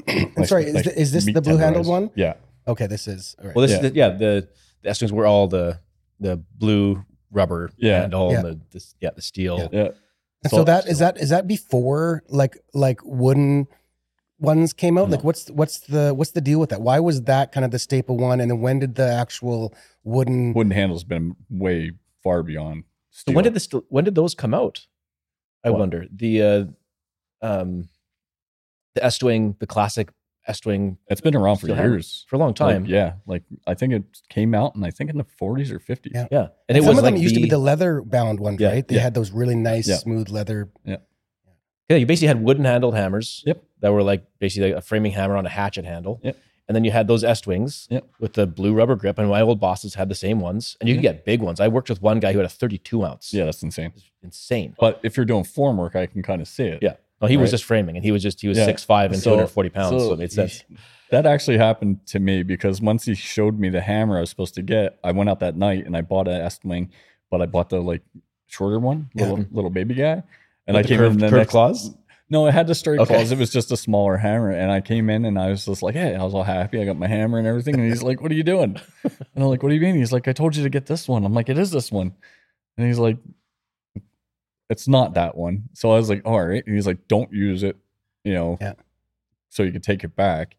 And sorry, is, th- is this the blue handled one? Yeah. Okay, this is all right. Well, this Yeah. is the, yeah the the Estwings were all the the blue rubber Yeah. handle Yeah. and the this, yeah the steel. Yeah. And so, that is that is that before like like wooden ones came out? Like what's what's the what's the deal with that? Why was that kind of the staple one? And then when did the actual wooden? Wooden handle's been way far beyond. So Steel. when did this when did those come out? I What? wonder the uh, um the Estwing the classic Estwing It's been around for years. for a long time. Like, yeah, like I think it came out, and I think in the 40s or 50s. Yeah. yeah, and And it some was of them like used to be the- the leather bound ones, Yeah, right? They yeah. had those really nice Yeah. smooth leather. Yeah, Yeah, you basically had wooden handled hammers. Yep. That were like basically a framing hammer on a hatchet handle. Yep. And then you had those Estwings Yep. with the blue rubber grip, and my old bosses had the same ones. And you could get big ones. I worked with one guy who had a 32 ounce. Yeah, that's insane. insane. But if you're doing form work, I can kind of see it. Yeah. No, he was just framing, and he was just he was Yeah. six five and So- 240 pounds, so, it made sense. That actually happened to me because once he showed me the hammer I was supposed to get, I went out that night and I bought an S Estwing, but I bought the like shorter one, Yeah. little little baby guy. And With I came curved- in the curved next, claws? No, it had the straight Okay. claws. It was just a smaller hammer. And I came in and I was just like, hey, I was all happy. I got my hammer and everything. And he's like, what are you doing? And I'm like, what do you mean? He's like, I told you to get this one. I'm like, it is this one. And he's like, it's not that one. So I was like, all right. And he's like, don't use it, you know, Yeah. so you can take it back.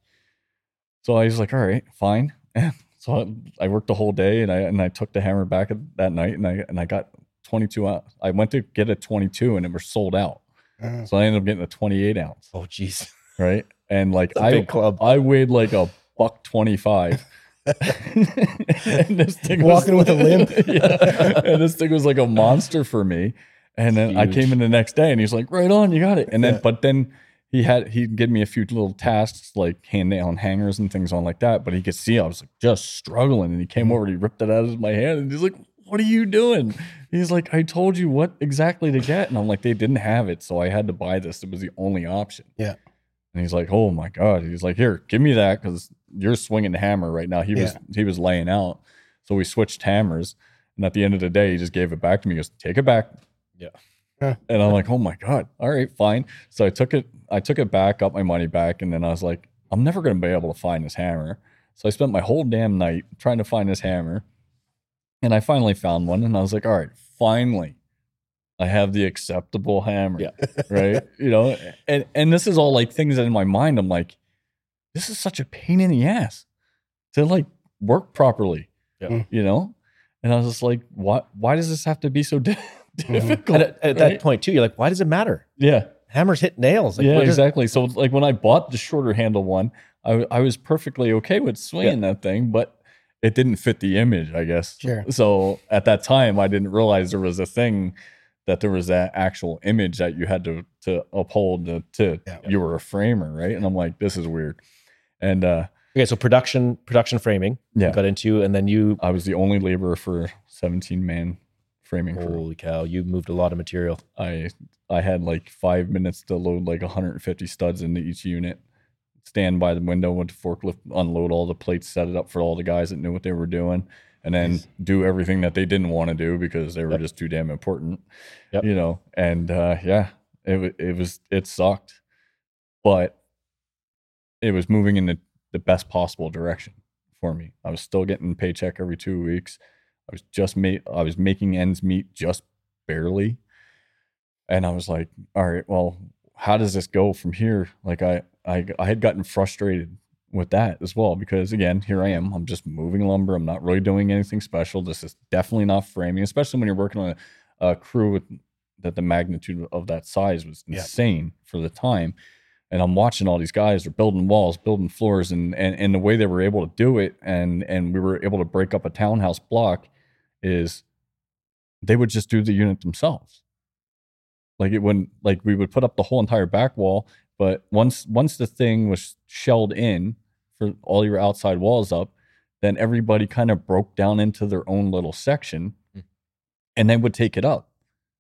So I was like, all right, fine. so I, I worked the whole day and I and I took the hammer back that night and I and I got 22 ounce. I went to get a 22 and it was sold out. Uh, So I ended up getting a 28 ounce, Oh, jeez. right? And like I, a I big club. I weighed like a buck 25 and this thing Walking with a limp. yeah. And this thing was like a monster for me. And then I came in the next day and he's like, right on, you got it. And then, Yeah. but then he had, he'd give me a few little tasks like hand nail and hangers and things on like that. But he could see I was like just struggling. And he came over and he ripped it out of my hand and he's like, what are you doing? He's like, I told you what exactly to get. And I'm like, they didn't have it. So I had to buy this. It was the only option. Yeah. And he's like, "Oh my god!" He's like, "Here, give me that because you're swinging the hammer right now." He was he was laying out, so we switched hammers. And at the end of the day, he just gave it back to me. He goes, "Take it back." Yeah. Huh. And I'm like, "Oh my god! All right, fine." So I took it. I took it back, got my money back, and then I was like, "I'm never going to be able to find this hammer." So I spent my whole damn night trying to find this hammer, and I finally found one. And I was like, "All right, finally." I have the acceptable hammer Yeah. right? You know, and and this is all like things that in my mind I'm like, this is such a pain in the ass to like work properly. Yeah. Mm. You know? And I was just like, why why does this have to be so di- difficult? And at, at that right? point too, you're like, why does it matter? Yeah. Hammers hit nails. Like, yeah, what is- exactly. So like when I bought the shorter handle one, I, I was perfectly okay with swinging that thing, but it didn't fit the image, I guess. Sure. So at that time, I didn't realize there was a thing that there was that actual image that you had to to uphold to, to Yeah. you were a framer, right? And I'm like, this is weird. And uh Okay, so production, production framing, yeah, got into, and then you, I was the only laborer for 17 man framing crew. holy cow, you moved a lot of material. I I had like five minutes to load like 150 studs into each unit. Stand by the window with the forklift, unload all the plates, set it up for all the guys that knew what they were doing, and then Nice. do everything that they didn't want to do because they were Yep. just too damn important. Yep. You know, and uh, yeah, it it was it sucked, but it was moving in the, the best possible direction for me. I was still getting paycheck every two weeks. I was just made I was making ends meet just barely. And I was like, all right, well, how does this go from here? Like I I I had gotten frustrated with that as well because again, here I am. I'm just moving lumber. I'm not really doing anything special. This is definitely not framing, especially when you're working on a, a crew with that the magnitude of that size was Yeah. insane for the time. And I'm watching all these guys are building walls, building floors, and and and the way they were able to do it, and and we were able to break up a townhouse block, is they would just do the unit themselves. Like it wouldn't like we would put up the whole entire back wall, but once once the thing was shelled in for all your outside walls up, then everybody kind of broke down into their own little section, Mm. and they would take it up.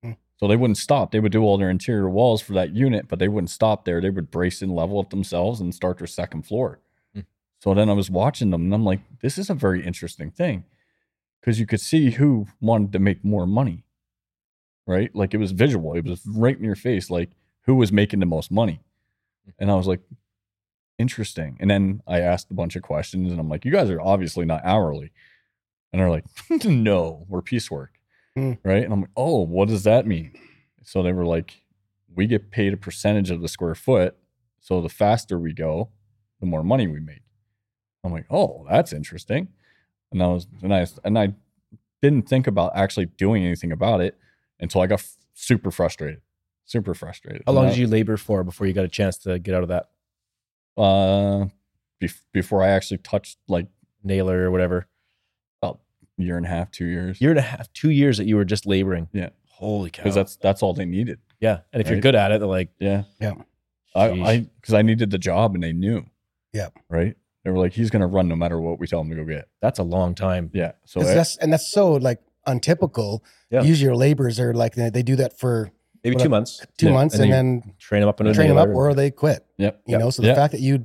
Mm. So they wouldn't stop. They would do all their interior walls for that unit, but they wouldn't stop there. They would brace and level it themselves and start their second floor. Mm. So then I was watching them and I'm like, this is a very interesting thing. Because you could see who wanted to make more money. Right? Like it was visual. It was right in your face, like who was making the most money. And I was like, interesting. And then I asked a bunch of questions and I'm like, you guys are obviously not hourly. And they're like, no, we're piecework. Hmm. Right. And I'm like, oh, what does that mean? So they were like, we get paid a percentage of the square foot. So the faster we go, the more money we make. I'm like, oh, that's interesting. And I was, and I, and I didn't think about actually doing anything about it until I got f- super frustrated, super frustrated. How long And did you labor for before you got a chance to get out of that Uh, bef- before I actually touched like nailer or whatever? a year and a half, two years. Year and a half, two years that you were just laboring. Yeah. Holy cow. because that's that's all they needed. yeah. And if you're Right. good at it, they're like, Yeah. Yeah. I Sheesh. I because I needed the job and they knew. Yeah. Right. They were like, he's gonna run no matter what we tell him to go get. that's a long time. Yeah. So 'Cause it- that's and that's so like untypical. Yeah. Usually your laborers are like they they do that for Maybe two months. two Yeah, months and and, then Train them up in a train them up or they quit. Yep. You Yep. know, so the Yeah. fact that you,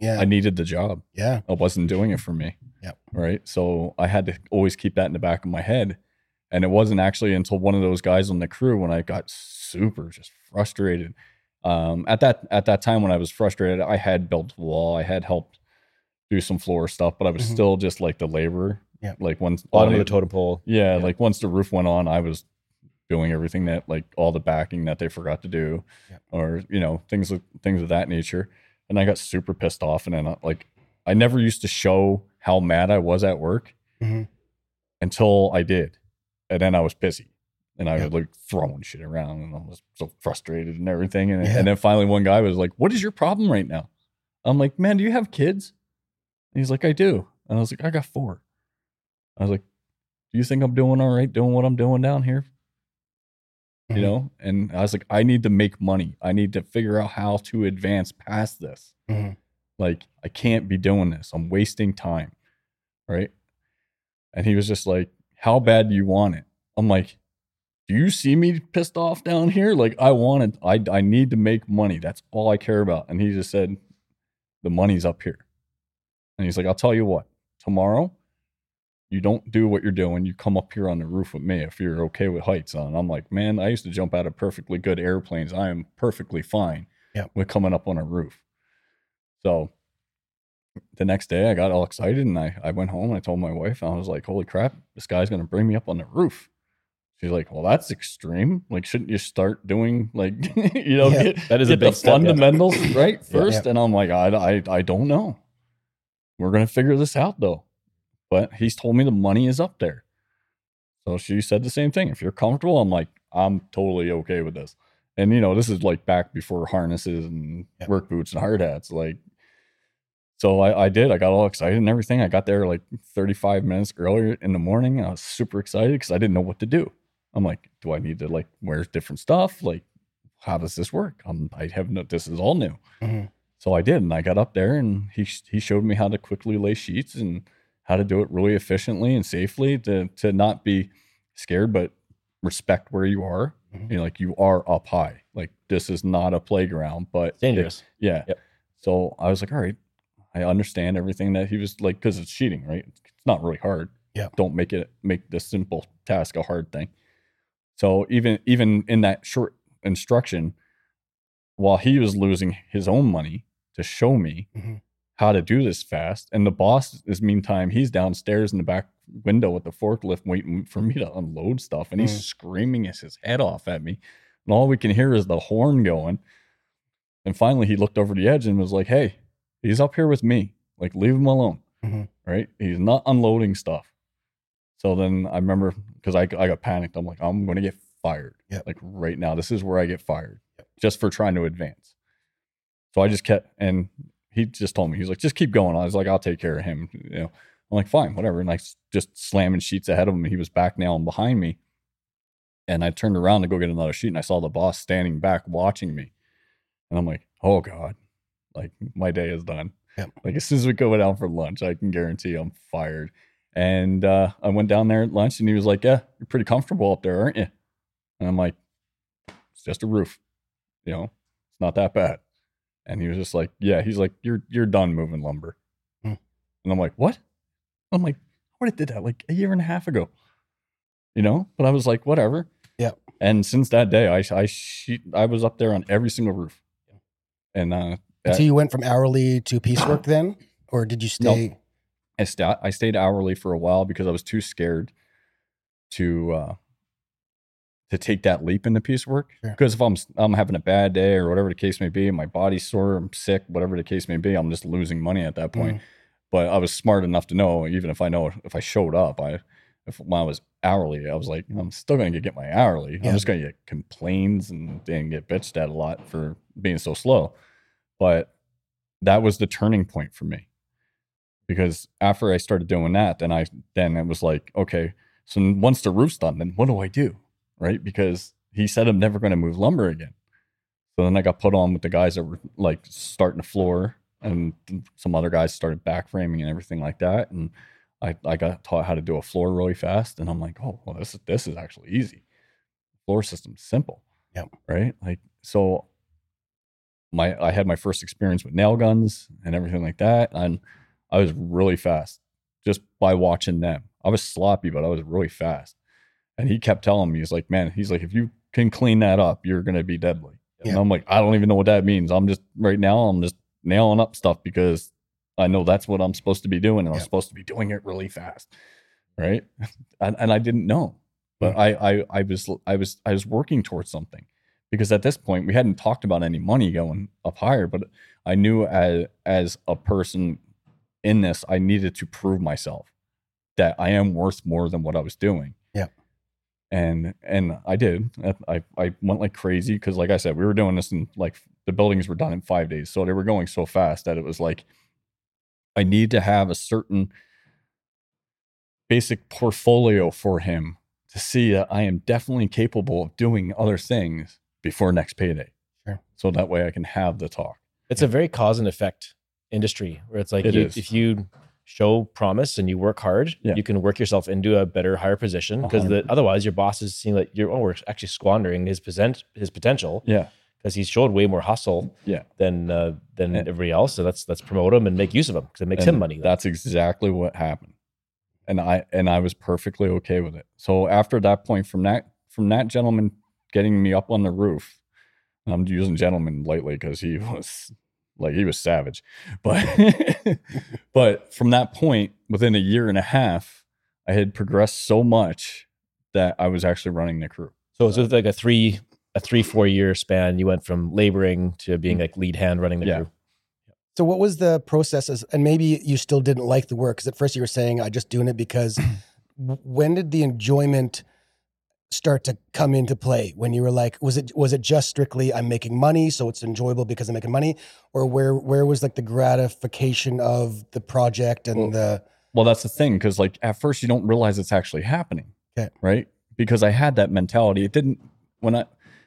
yeah, I needed the job. yeah, I wasn't doing it for me. Yeah. Right. So I had to always keep that in the back of my head. And it wasn't actually until one of those guys on the crew when I got super just frustrated. Um, at that at that time when I was frustrated, I had built a wall. I had helped do some floor stuff, but I was Mhm. still just like the laborer. Yeah. Like once Bottom of the- the totem pole. Yeah, Yeah. like once the roof went on, I was doing everything that like all the backing that they forgot to do, Yep. or you know things of things of that nature. And I got super pissed off, and then uh, like I never used to show how mad I was at work Mhm. until I did, and then I was pissy, and I Yep. was like throwing shit around, and I was so frustrated and everything. And, Yeah. and then finally, one guy was like, "What is your problem right now?" I'm like, "Man, do you have kids?" And he's like, "I do." And I was like, I got four. I was like, do you think I'm doing all right doing what I'm doing down here? You know? And I was like, I need to make money. I need to figure out how to advance past this. Mhm. Like, I can't be doing this. I'm wasting time. Right. And he was just like, How bad do you want it? I'm like, Do you see me pissed off down here? Like, I wanted, I, I need to make money. That's all I care about. And he just said, The money's up here. And he's like, I'll tell you what, tomorrow, you don't do what you're doing. You come up here on the roof with me if you're okay with heights on. I'm like, man, I used to jump out of perfectly good airplanes. I am perfectly fine Yep. with coming up on a roof. So the next day I got all excited and I, I went home and I told my wife, I was like, holy crap, this guy's going to bring me up on the roof. She's like, well, that's extreme. Like, shouldn't you start doing like, you know, Yeah, get, that is a get big the step, yeah. fundamentals right first? Yeah. And I'm like, I, I, I don't know. We're going to figure this out though. But he's told me the money is up there. So she said the same thing. If you're comfortable, I'm like, I'm totally okay with this. And you know, this is like back before harnesses and Yep. work boots and hard hats. Like, so I, I did. I got all excited and everything. I got there like 35 minutes earlier in the morning. I was super excited because I didn't know what to do. I'm like, do I need to like wear different stuff? Like, how does this work? I'm, I have no. This is all new. Mhm. So I did, and I got up there, and he he showed me how to quickly lay sheets and how to do it really efficiently and safely to to not be scared, but respect where you are. Mhm. You know, like you are up high. Like this is not a playground, but dangerous. yeah. Yep. So I was like, all right, I understand everything that he was like, because it's cheating, right? It's not really hard. Yeah. Don't make it make the simple task a hard thing. So even even in that short instruction, while he was losing his own money to show me Mhm. How to do this fast, and the boss is meantime he's downstairs in the back window with the forklift waiting for me to unload stuff, and he's Mhm. screaming his head off at me, and all we can hear is the horn going. And finally, he looked over the edge and was like, "Hey, he's up here with me. Like, leave him alone. Mhm. Right? He's not unloading stuff." So then I remember because I, I got panicked. I'm like, I'm going to get fired. Yep. Like right now, this is where I get fired Yep. just for trying to advance. So I just kept, and he just told me, he's like, just keep going. I was like, I'll take care of him. You know, I'm like, fine, whatever. And I just slamming sheets ahead of him. He was back now and behind me. And I turned around to go get another sheet and I saw the boss standing back watching me. And I'm like, oh God, like my day is done. Yep. Like as soon as we go down for lunch, I can guarantee I'm fired. And uh, I went down there at lunch and he was like, yeah, you're pretty comfortable up there, aren't you? And I'm like, it's just a roof. You know, it's not that bad. And he was just like, yeah, he's like, you're you're done moving lumber. Hmm. And I'm like, what? I'm like, I already did that like a year and a half ago. You know, but I was like, whatever. Yeah. And since that day, I I she, I was up there on every single roof. And uh, So you went from hourly to piecework then, or did you stay? I, sta- I stayed hourly for a while because I was too scared to uh, to take that leap into piecework. Sure. Because if I'm I'm having a bad day or whatever the case may be, my body's sore, I'm sick, whatever the case may be, I'm just losing money at that point. Mm. But I was smart enough to know, even if I know if I showed up, I if when I was hourly, I was like, I'm still gonna get my hourly. Yeah. I'm just gonna get complaints and, and get bitched at a lot for being so slow. But that was the turning point for me because after I started doing that, then I then it was like, okay, so once the roof's done, then what do I do? Right? Because he said I'm never going to move lumber again. So then I got put on with the guys that were like starting the floor, and some other guys started back framing and everything like that. And I I got taught how to do a floor really fast, and I'm like, oh, well, this is this is actually easy. Floor system's simple. Yeah. Right. Like so. My I had my first experience with nail guns and everything like that, and I was really fast just by watching them. I was sloppy, but I was really fast. And he kept telling me, he's like, man, he's like, if you can clean that up, you're gonna be deadly. And Yeah. I'm like, I don't even know what that means. I'm just right now, I'm just nailing up stuff because I know that's what I'm supposed to be doing, and I'm supposed to be doing it really fast, right? and, and I didn't know, but I, I I was I was I was working towards something because at this point we hadn't talked about any money going up higher, but I knew as as a person in this, I needed to prove myself that I am worth more than what I was doing. Yeah. And and I did. I I went like crazy because, like I said, we were doing this in like the buildings were done in five days, so they were going so fast that it was like I need to have a certain basic portfolio for him to see that I am definitely capable of doing other things before next payday. Sure. So that way I can have the talk. It's a very cause and effect industry where it's like It you, if you show promise and you work hard, Yeah. you can work yourself into a better, higher position because otherwise your boss is seeing like you're oh, we're actually squandering his present his potential Yeah. because he's showed way more hustle Yeah. than uh, than And- everybody else. So let's let's promote him and make use of him because it makes him money. That's exactly what happened. And I and I was perfectly okay with it. So after that point from that from that gentleman getting me up on the roof, I'm using gentleman lightly because he was like he was savage. But but from that point, within a year and a half, I had progressed so much that I was actually running the crew. so it was like a three a three four year span. You went from laboring to being mm-hmm. like lead hand running the. Yeah. crew. So what was the processes and maybe you still didn't like the work because at first you were saying I just doing it because. when did the enjoyment start to come into play? When you were like, was it was it just strictly I'm making money, so it's enjoyable because I'm making money, or where where was like the gratification of the project and Well, the Well, that's the thing because like at first you don't realize it's actually happening. Okay. Right? Because I had that mentality. It didn't when I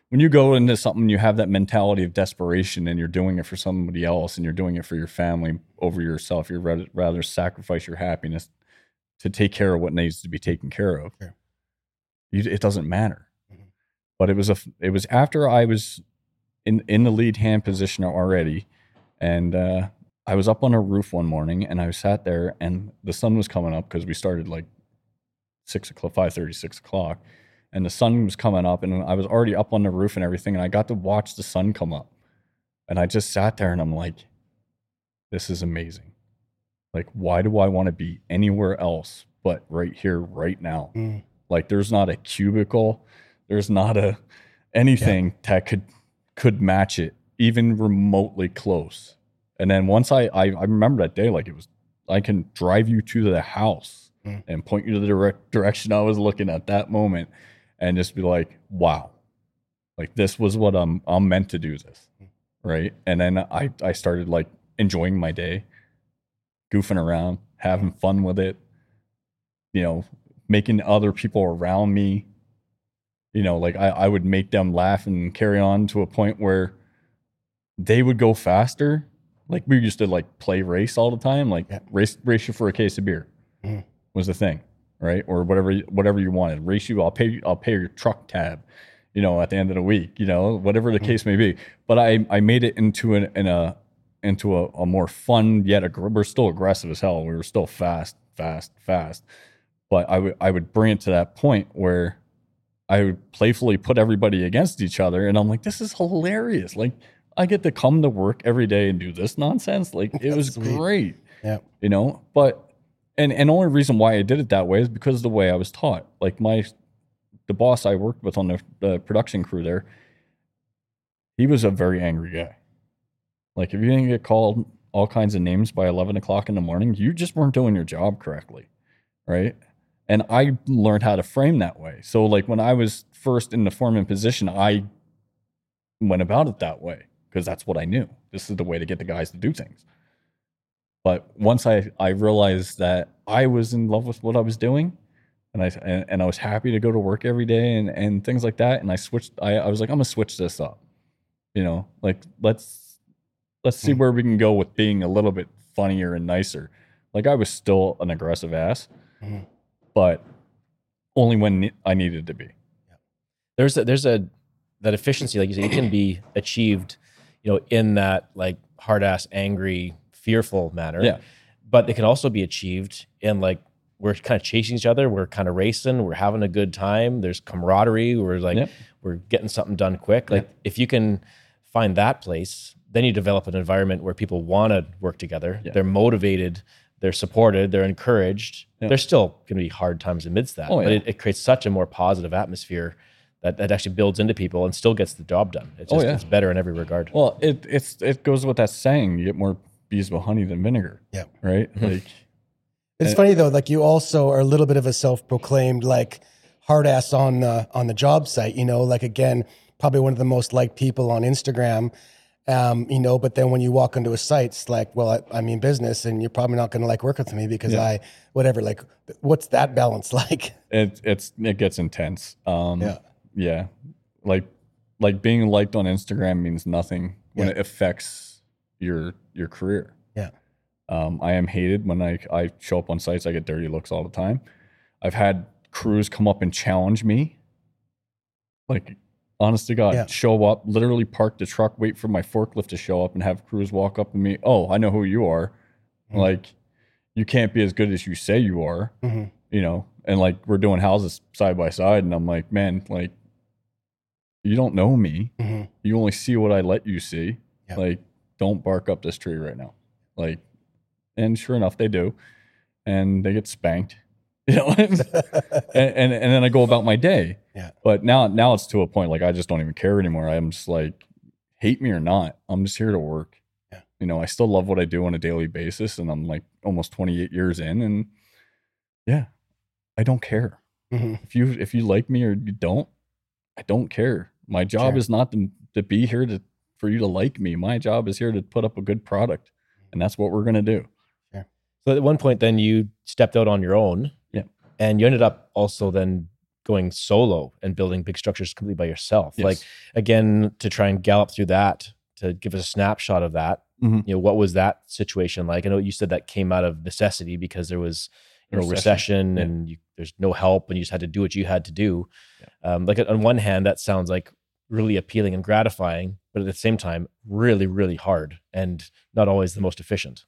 when you go into something, you have that mentality of desperation, and you're doing it for somebody else, and you're doing it for your family over yourself. You'd rather, rather sacrifice your happiness to take care of what needs to be taken care of. Sure. You, it doesn't matter. Mhm. But it was a it was after I was in in the lead hand position already, and uh, I was up on a roof one morning and I sat there and the sun was coming up because we started like six o'clock, five thirty, six o'clock, and the sun was coming up and I was already up on the roof and everything, and I got to watch the sun come up, and I just sat there and I'm like, this is amazing. Like, why do I want to be anywhere else but right here, right now? Mm. Like, there's not a cubicle, there's not a anything that could could match it, even remotely close. And then once I, I I remember that day, like it was, I can drive you to the house Mm. and point you to the direct direction I was looking at that moment, and just be like, wow, like this was what I'm I'm meant to do this, right? And then I I started like enjoying my day, goofing around, having fun with it, you know, making other people around me, you know, like I, I would make them laugh and carry on to a point where they would go faster. Like we used to like play race all the time, like Yeah. race race you for a case of beer Mhm. was the thing, right? Or whatever whatever you wanted. Race you, I'll pay you, I'll pay your truck tab, you know, at the end of the week, you know, whatever the Mhm. case may be. But I I made it into an in a into a, a more fun yet we're still aggressive as hell. We were still fast, fast, fast. But I would I would bring it to that point where I would playfully put everybody against each other, and I'm like, this is hilarious. Like I get to come to work every day and do this nonsense. Like it was Sweet. great, Yeah. you know. But and and the only reason why I did it that way is because of the way I was taught. Like my the boss I worked with on the, the production crew there, he was a very angry guy. Like if you didn't get called all kinds of names by 11 o'clock in the morning, you just weren't doing your job correctly, right? And I learned how to frame that way. So like when I was first in the foreman position, I went about it that way because that's what I knew. This is the way to get the guys to do things. But once I, I realized that I was in love with what I was doing and I and, and I was happy to go to work every day and, and things like that. And I switched I, I was like, I'm gonna switch this up. You know, like let's let's see Mhm. where we can go with being a little bit funnier and nicer. Like I was still an aggressive ass, Mhm. But only when I needed to be. there's a, there's a that efficiency like you said it can be achieved you know in that like hard ass angry fearful manner Yeah. but it can also be achieved in like we're kind of chasing each other we're kind of racing we're having a good time there's camaraderie we're like Yep. we're getting something done quick like if you can find that place then you develop an environment where people want to work together Yeah. they're motivated they're supported they're encouraged Yeah. there's still going to be hard times amidst that Oh, but it, it creates such a more positive atmosphere that, that actually builds into people and still gets the job done it's Oh, just yeah. it's better in every regard Well, it it's it goes with that saying, you get more bees with honey than vinegar. Yeah. Right? Like It's Uh, funny though, like you also are a little bit of a self-proclaimed like hard ass on the on the job site. You know, like again, probably one of the most liked people on Instagram. Um, you know, but then when you walk into a site, it's like, well, I, I'm in business, and you're probably not going to like work with me because Yeah. I, whatever. Like, what's that balance like? it it's it gets intense. Um, Yeah. yeah, like like being liked on Instagram means nothing when Yeah. it affects your your career. Yeah. Um, I am hated when I I show up on sites. I get dirty looks all the time. I've had crews come up and challenge me. Like, honest to God, Yeah. show up, literally park the truck, wait for my forklift to show up, and have crews walk up to me. Oh, I know who you are. Mhm. Like, you can't be as good as you say you are hmm you know, and like we're doing houses side by side, and I'm like, man, like you don't know me. hmm You only see what I let you see. Yeah. Like, don't bark up this tree right now. Like, and sure enough, they do, and they get spanked. You know, and, and and then I go about my day. Yeah. But now now it's to a point like I just don't even care anymore. I'm just like, hate me or not, I'm just here to work. Yeah. You know, I still love what I do on a daily basis, and I'm like almost 28 years in, and yeah, I don't care hmm if you if you like me or you don't i don't care my job Sure. is not to, to be here to for you to like me my job is here to put up a good product and that's what we're going to do So at one point, then you stepped out on your own. And you ended up also then going solo and building big structures completely by yourself. Yes. Like again, to try and gallop through that, to give us a snapshot of that. Mhm. You know, what was that situation like? I know you said that came out of necessity because there was you know recession, Recession, yeah. and you, there's no help, and you just had to do what you had to do. Yeah. Um, like on one hand, that sounds like really appealing and gratifying, but at the same time, really, really hard and not always the most efficient.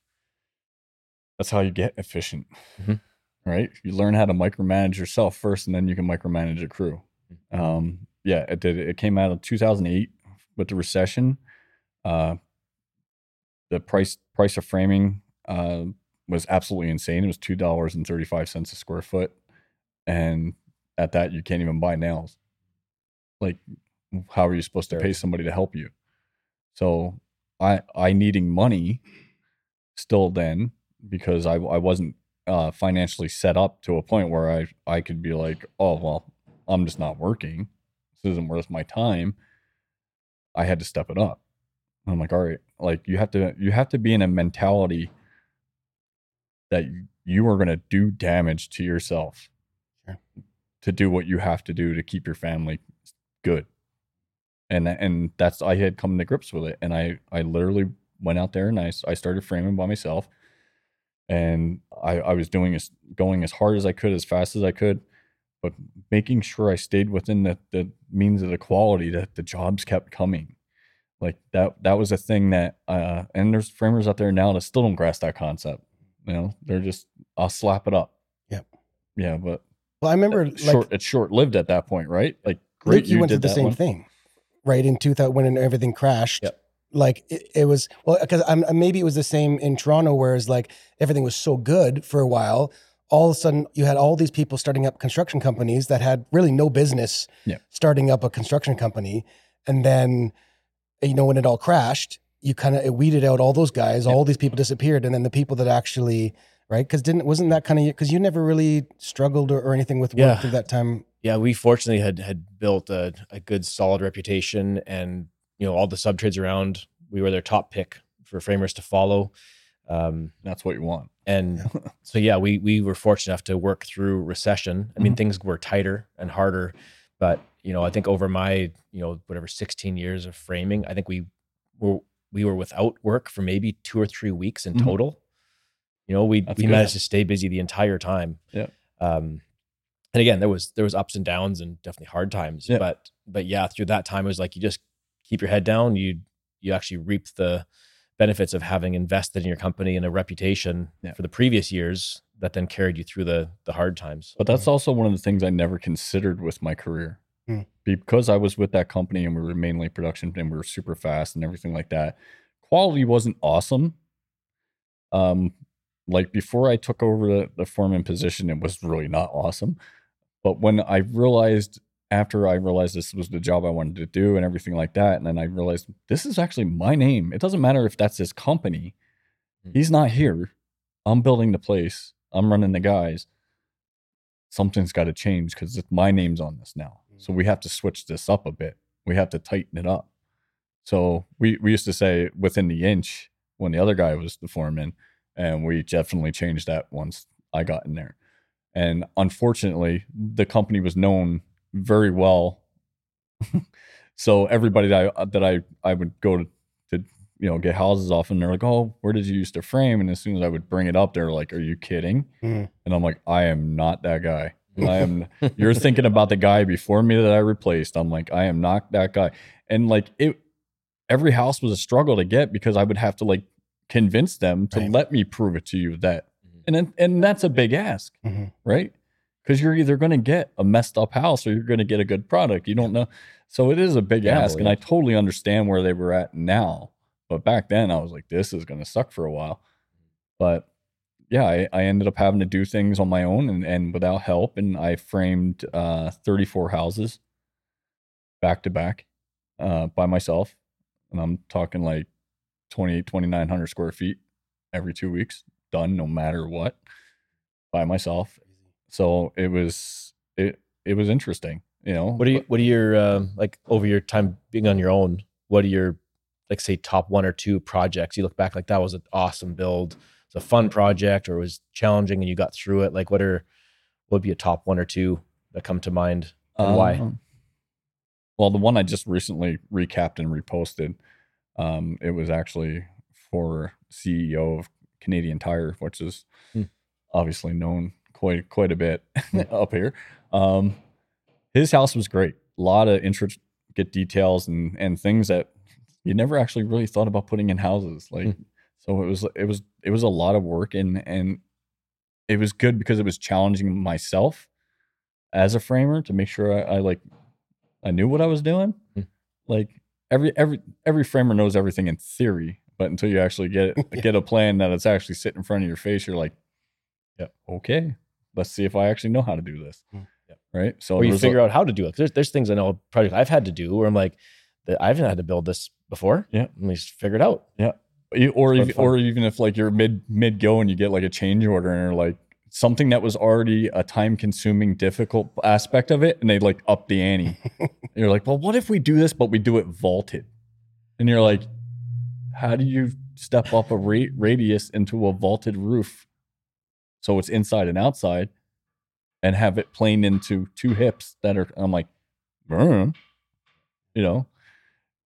that's how you get efficient Mhm. Right? You learn how to micromanage yourself first and then you can micromanage a crew. Um yeah it did it came out of 2008 with the recession. Uh the price price of framing uh was absolutely insane. It was two dollars and 35 cents a square foot and at that you can't even buy nails. Like how are you supposed to pay somebody to help you? So i i needing money still then because i i wasn't uh financially set up to a point where i i could be like oh well i'm just not working. This isn't worth my time. I had to step it up. I'm like all right like you have to you have to be in a mentality that you- you are going to do damage to yourself Sure. to do what you have to do to keep your family good. And and that's i had come to grips with it and i i literally went out there and I I started framing by myself and i i was doing as going as hard as i could as fast as i could but making sure i stayed within the, the means of the quality that the jobs kept coming like that that was a thing that uh and there's framers out there now that still don't grasp that concept you know they're just i'll slap it up Yep. yeah but Well, I remember like short it's short lived at that point right like great think you, went through did the same one. thing, right? In 2000, when everything crashed, Yep. Like it, it was, well, because I'm uh, maybe it was the same in Toronto, whereas like everything was so good for a while. All of a sudden, you had all these people starting up construction companies that had really no business Yeah. starting up a construction company. And then, you know, when it all crashed, you kind of weeded out all those guys, all these people disappeared. And then the people that actually, right? Because didn't, wasn't that kind of, because you never really struggled or, or anything with work Yeah. through that time. yeah, we fortunately had had built a, a good solid reputation and you know all the sub trades around we were their top pick for framers to follow. Um, that's what you want and so yeah, we we were fortunate enough to work through recession. I mean, Mhm. things were tighter and harder, but you know, I think over my you know whatever 16 years of framing, I think we were we were without work for maybe two or three weeks in Mhm. total. You know, we That's we managed to stay busy the entire time. Yeah. Um, and again, there was there was ups and downs and definitely hard times. Yeah. But but yeah, through that time, it was like you just keep your head down. You you actually reap the benefits of having invested in your company and a reputation Yeah. for the previous years that then carried you through the the hard times. But that's also one of the things I never considered with my career. Hmm. Because I was with that company and we were mainly production and we were super fast and everything like that. Quality wasn't awesome. Um, like before I took over the, the foreman position, it was really not awesome. But when I realized after I realized this was the job I wanted to do and everything like that, and then I realized this is actually my name. It doesn't matter if that's his company. Hmm. He's not here. I'm building the place. I'm running the guys something's got to change because my name's on this now. So we have to switch this up a bit. We have to tighten it up. So we we used to say within the inch when the other guy was the foreman, and we definitely changed that once I got in there. And unfortunately, the company was known very well. so everybody that I that I I would go to, to you know get houses off, and they're like, "Oh, where did you used to frame?" And as soon as I would bring it up, they're like, "Are you kidding?" Mhm. And I'm like, "I am not that guy." I am. You're thinking about the guy before me that I replaced. I'm like, I am not that guy. And like it, every house was a struggle to get because I would have to like convince them to Right. let me prove it to you that, Mhm. and then, and that's a big ask, Mhm. right? Because you're either going to get a messed up house or you're going to get a good product. You don't know, so it is a big ask, and. I totally understand where they were at now. But back then, I was like, this is going to suck for a while. But yeah, I, I ended up having to do things on my own and, and without help. And I framed uh, 34 houses back to back uh, by myself. And I'm talking like 28, 2,900 square feet every two weeks, done no matter what by myself. So it was, it, it was interesting, you know. What are you? What are your um, like over your time being on your own? What are your like say top one or two projects? You look back like that was an awesome build. It's a fun project, or it was challenging and you got through it. Like what are what would be a top one or two that come to mind? And why? Um, Well, the one I just recently recapped and reposted, um, it was actually for CEO of Canadian Tire, which is Hmm. obviously known quite quite a bit up here. Um, his house was great. A lot of intricate details and and things that you never actually really thought about putting in houses. Like Hmm. so, it was it was it was a lot of work and and it was good because it was challenging myself as a framer to make sure I, I like I knew what I was doing. Hmm. Like every every every framer knows everything in theory, but until you actually get Yeah. get a plan that it's actually sitting in front of your face, you're like, yeah, okay, let's see if I actually know how to do this. Hmm. Right. So or you a- figure out how to do it. There's there's things I know project I've had to do where I'm like, I haven't had to build this before. Yeah. let me just figure it out. you- or even, or even if like you're mid mid go and you get like a change order and you're like something that was already a time consuming difficult aspect of it and they like up the ante you're like well what if we do this but we do it vaulted and you're like how do you step up a ra- radius into a vaulted roof so it's inside and outside and have it plane into two hips that are i'm like "Mm." you know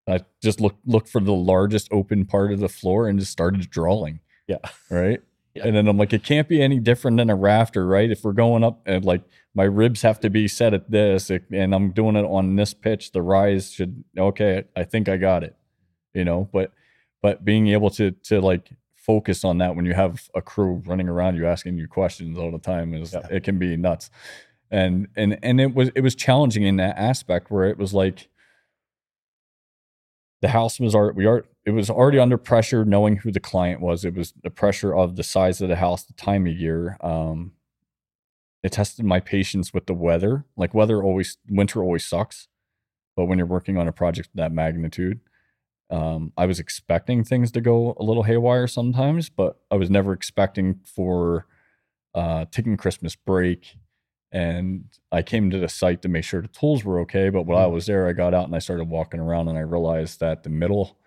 I just look look for the largest open part of the floor and just started drawing. Yeah. Right. Yeah. And then I'm like, it can't be any different than a rafter, right? If we're going up and like my ribs have to be set at this it- and I'm doing it on this pitch, the rise should okay, I think I got it. You know, but but being able to to like focus on that when you have a crew running around you asking you questions all the time is Yeah. it can be nuts. And and and it was it was challenging in that aspect where it was like the house was already we are it was already under pressure knowing who the client was it was the pressure of the size of the house the time of year um it tested my patience with the weather like weather always winter always sucks but when you're working on a project of that magnitude um i was expecting things to go a little haywire sometimes but i was never expecting for uh taking christmas break and I came to the site to make sure the tools were okay. But while I was there, I got out and I started walking around, and I realized that the middle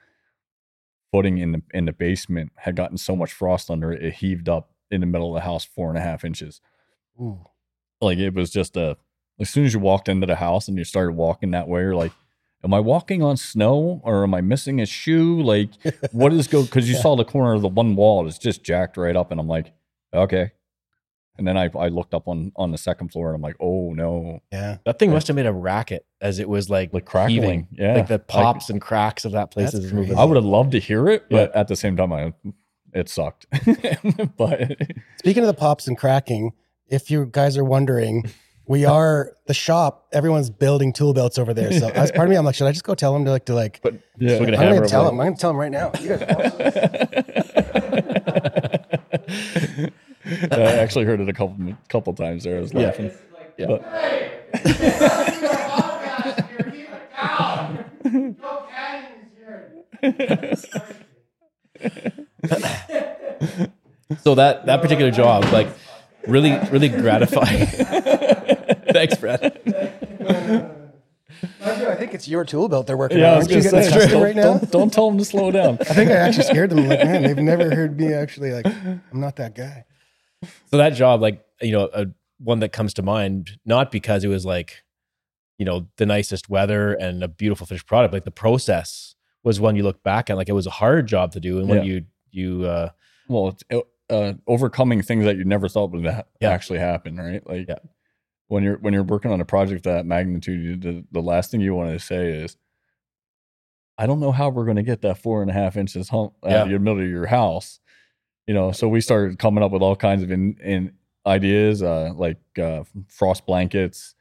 footing in the in the basement had gotten so much frost under it, it heaved up in the middle of the house four and a half inches. Ooh. Like it was just a. As soon as you walked into the house and you started walking that way, you're like, "Am I walking on snow or am I missing a shoe? Like, what is go?" Because you Yeah. saw the corner of the one wall, it's just jacked right up, and I'm like, "Okay." And then I, I looked up on on the second floor and I'm like, oh no, Yeah. That thing Yeah. must have made a racket as it was like like crackling. heaving. Yeah, like the pops and cracks of that place That's is moving. I would have loved to hear it, but at the same time, I it sucked. but Speaking of the pops and cracking, if you guys are wondering, we are the shop. Everyone's building tool belts over there. So as part of me, I'm like, should I just go tell them to like to like? but Yeah. swinging a I'm hammer gonna tell them. I'm gonna tell them right now. You guys- I actually heard it a couple couple times there. I was laughing. Yeah. But- So that that particular job, like, really really gratifying. Thanks, Brad. I think think it's your tool belt they're working Yeah, I on. was Aren't you getting say, custom right now? don't, don't tell them to slow down. I think I actually scared them. Like, man, they've never heard me actually like, I'm not that guy. So that job, like you know, a, one that comes to mind, not because it was like, you know, the nicest weather and a beautiful finished product, like the process was one you look back at, like it was a hard job to do, and when Yeah. you you uh, well, it's uh, overcoming things that you never thought would ha- Yeah. actually happen, right? Like Yeah. When you're when you're working on a project that magnitude, you- the, the last thing you want to say is, "I don't know how we're going to get that four and a half inches hump out Yeah. of your middle of your house." You know, so we started coming up with all kinds of in, in ideas, uh, like uh, frost blankets,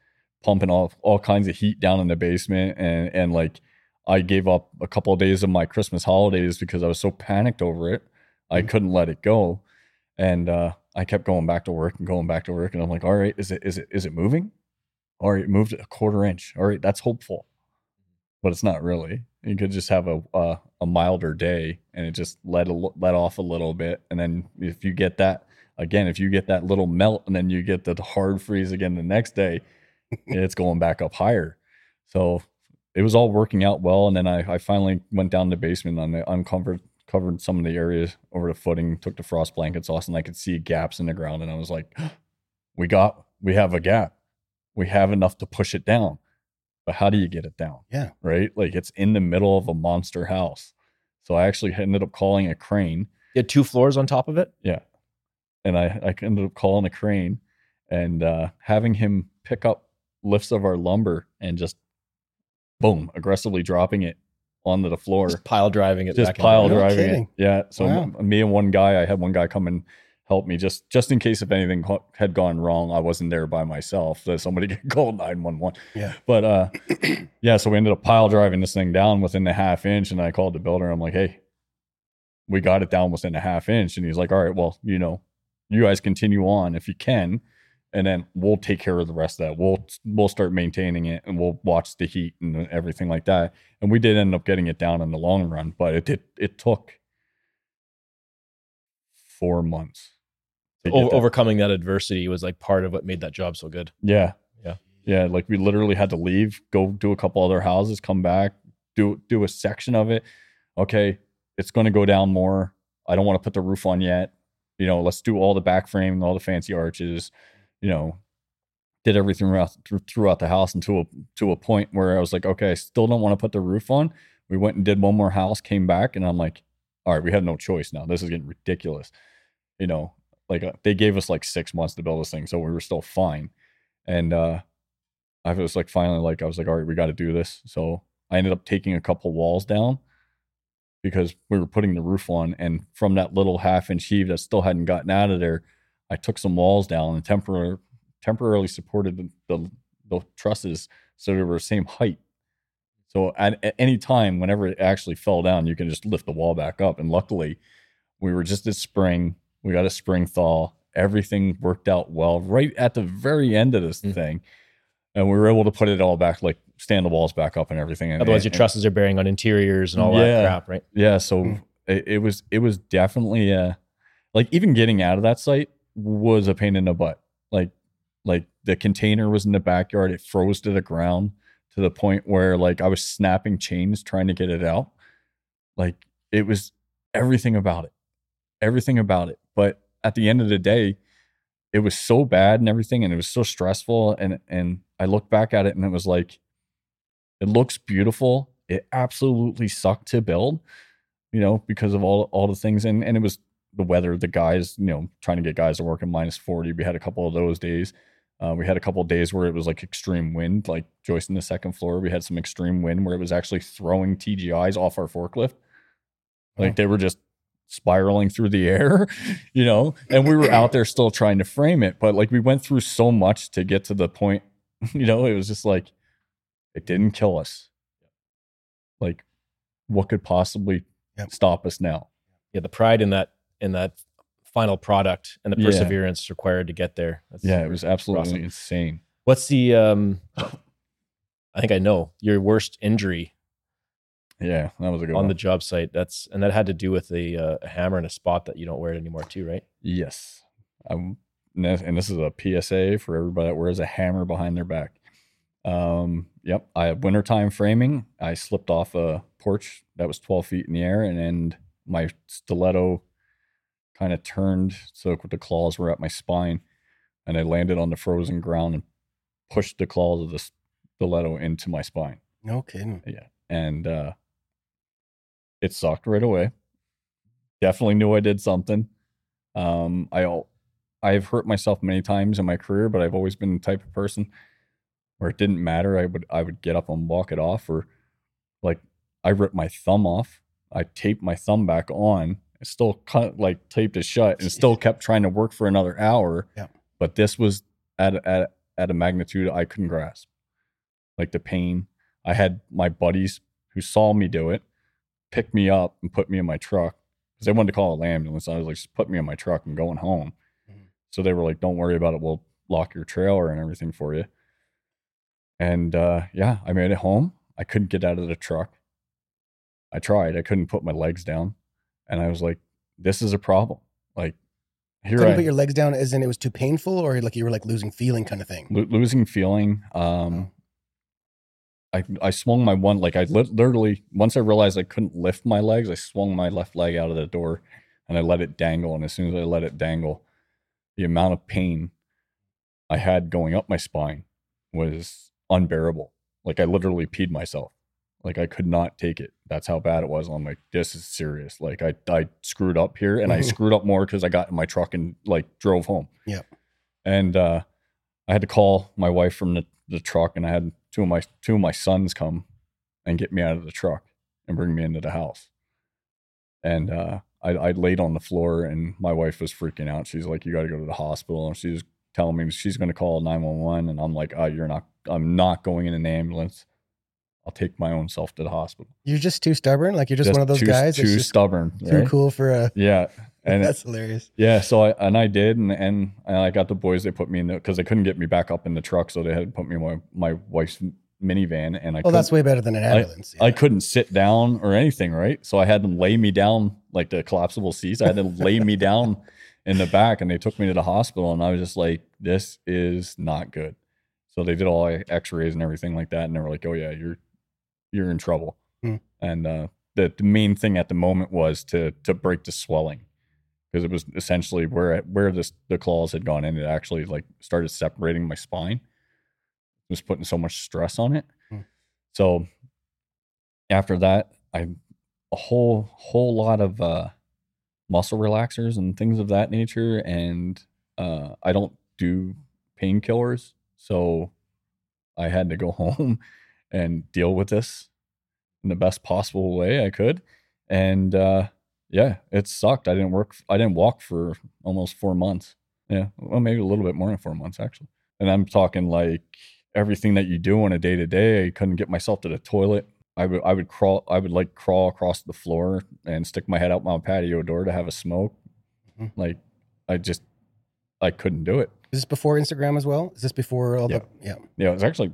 pumping all all kinds of heat down in the basement, and and like I gave up a couple of days of my Christmas holidays because I was so panicked over it. I couldn't let it go. And uh, I kept going back to work and going back to work. And I'm like, all right, is it is it is it moving? All right, it moved a quarter inch. All right, that's hopeful. But it's not really. You could just have a uh, a milder day and it just let a, let off a little bit. And then if you get that again, if you get that little melt and then you get the hard freeze again the next day, it's going back up higher. So it was all working out well. And then I, I finally went down the basement and I uncovered covered some of the areas over the footing, took the frost blankets off, and I could see gaps in the ground. And I was like, we got, we have a gap. We have enough to push it down. But how do you get it down? Yeah. Right? Like it's in the middle of a monster house. So I actually ended up calling a crane you had two floors on top of it. yeah. And I, I ended up calling a crane and uh, having him pick up lifts of our lumber and just boom, aggressively dropping it onto the floor. Just pile driving it. Just back pile. No driving it. Yeah. So Wow. me and one guy, I had one guy come and help me just just in case if anything had gone wrong. I wasn't there by myself. That somebody could call nine one one. Yeah. But uh, yeah. So we ended up pile driving this thing down within the half inch, and I called the builder. I'm like, hey, we got it down within a half inch, and he's like, all right, well, you know, you guys continue on if you can. And then we'll take care of the rest of that. We'll we'll start maintaining it, and we'll watch the heat and everything like that and we did end up getting it down in the long run but it did it took four months to get Over, that. overcoming that adversity was like part of what made that job so good. yeah Yeah. yeah like we literally had to leave go do a couple other houses come back do do a section of it okay it's going to go down more i don't want to put the roof on yet you know let's do all the back framing all the fancy arches you know did everything throughout, the house until a, to a point where i was like okay i still don't want to put the roof on. We went and did one more house came back and i'm like all right we have no choice now. This is getting ridiculous. You know like uh, they gave us like six months to build this thing so we were still fine. And uh i was like finally like i was like all right we got to do this. So i ended up taking a couple walls down because we were putting the roof on and from that little half inch heave that still hadn't gotten out of there i took some walls down and temporarily temporarily supported the, the, the trusses so they were the same height so at, at any time whenever it actually fell down you can just lift the wall back up and luckily we were just at spring we got a spring thaw everything worked out well right at the very end of this Mm. thing and we were able to put it all back like stand the walls back up and everything and, Otherwise, your and- trusses are bearing on interiors and all Yeah. that crap, right? yeah so Mm. it, it was it was definitely uh like even getting out of that site was a pain in the butt. Like like the container was in the backyard. It froze to the ground to the point where like i was snapping chains trying to get it out. Like it was everything about it everything about it. But at the end of the day it was so bad and everything and it was so stressful and and i look back at it and it was like it looks beautiful. It absolutely sucked to build you know because of all all the things. And and it was the weather the guys you know trying to get guys to work in minus 40 we had a couple of those days. Uh, we had a couple of days where it was like extreme wind like joist in the second floor. We had some extreme wind where it was actually throwing TJIs off our forklift. Like Wow. they were just spiraling through the air you know? And we were out there still trying to frame it but like we went through so much to get to the point you know? It was just like it didn't kill us. Like what could possibly Yep. stop us now? Yeah, the pride in that in that final product and the Yeah. perseverance required to get there. That's yeah it was absolutely awesome. insane What's the um? I think I know your worst injury yeah that was a good on one the job site. That's and that had to do with a, uh, a hammer and a spot that you don't wear it anymore, too, right? yes I'm, and this is a psa for everybody that wears a hammer behind their back Um, yep. I have wintertime framing. I slipped off a porch that was 12 feet in the air and then my stiletto kind of turned so the claws were at my spine and I landed on the frozen ground and pushed the claws of the stiletto into my spine. No kidding. Yeah. And uh it sucked right away. Definitely knew I did something. Um I I've hurt myself many times in my career, but I've always been the type of person where it didn't matter. I would I would get up and walk it off or like I ripped my thumb off. I taped my thumb back on. I still cut like taped it shut and still kept trying to work for another hour. Yeah. But this was at a- at at a magnitude I couldn't grasp. Like the pain. I had my buddies who saw me do it pick me up and put me in my truck because they wanted to call an ambulance. I was like, just put me in my truck and going home. Mhm. So they were like, don't worry about it. We'll lock your trailer and everything for you. And uh, yeah, I made it home. I couldn't get out of the truck. I tried. I couldn't put my legs down. And I was like, this is a problem. Like, here Couldn't I put your legs down as in it was too painful or like you were like losing feeling kind of thing. lo- losing feeling. Um, I I swung my one like I lit literally once I realized I couldn't lift my legs, I swung my left leg out of the door, and I let it dangle. And as soon as I let it dangle, the amount of pain I had going up my spine was unbearable. Like I literally peed myself. Like I could not take it. That's how bad it was. I'm like, this is serious. Like I I screwed up here, and I Mhm. screwed up more because I got in my truck and like drove home. Yeah. And uh, I had to call my wife from the, the truck, and I had two of my two of my sons come and get me out of the truck and bring me into the house. And uh, I, I laid on the floor, and my wife was freaking out. She's like, "You got to go to the hospital," and she's telling me she's going to call nine one one, and I'm like, "Oh, you're not. I'm not going in an ambulance. I'll take my own self to the hospital." You're just too stubborn. Like you're just, one of those too, guys Too just stubborn. too right? cool for a. Yeah, and that's hilarious. yeah, so I and I did, and and, I got the boys. They put me in the because they couldn't get me back up in the truck, so they had to put me in my my wife's minivan, and I Well, that's way better than an ambulance. I yeah. couldn't sit down or anything, right? So I had them lay me down like the collapsible seats. I had them lay me down in the back, and they took me to the hospital, and I was just like, "This is not good." So they did all X-rays and everything like that, and they were like, "Oh yeah, you're you're in trouble." Hmm. And uh, the the main thing at the moment was to to break the swelling because it was essentially where where this the claws had gone in. It actually like started separating my spine. It was putting so much stress on it. Hmm. So after that, I a whole whole lot of uh, muscle relaxers and things of that nature, and uh, I don't do painkillers, so I had to go home and deal with this in the best possible way I could, and uh, yeah, it sucked. I didn't work. I didn't walk for almost four months. Yeah, well, maybe a little bit more than four months actually. And I'm talking like everything that you do on a day to day. I couldn't get myself to the toilet. I would I would crawl. I would like crawl across the floor and stick my head out my patio door to have a smoke. Mhm. Like I just I couldn't do it. Is this before Instagram as well? Is this before all Yeah. the? Yeah. Yeah, it was actually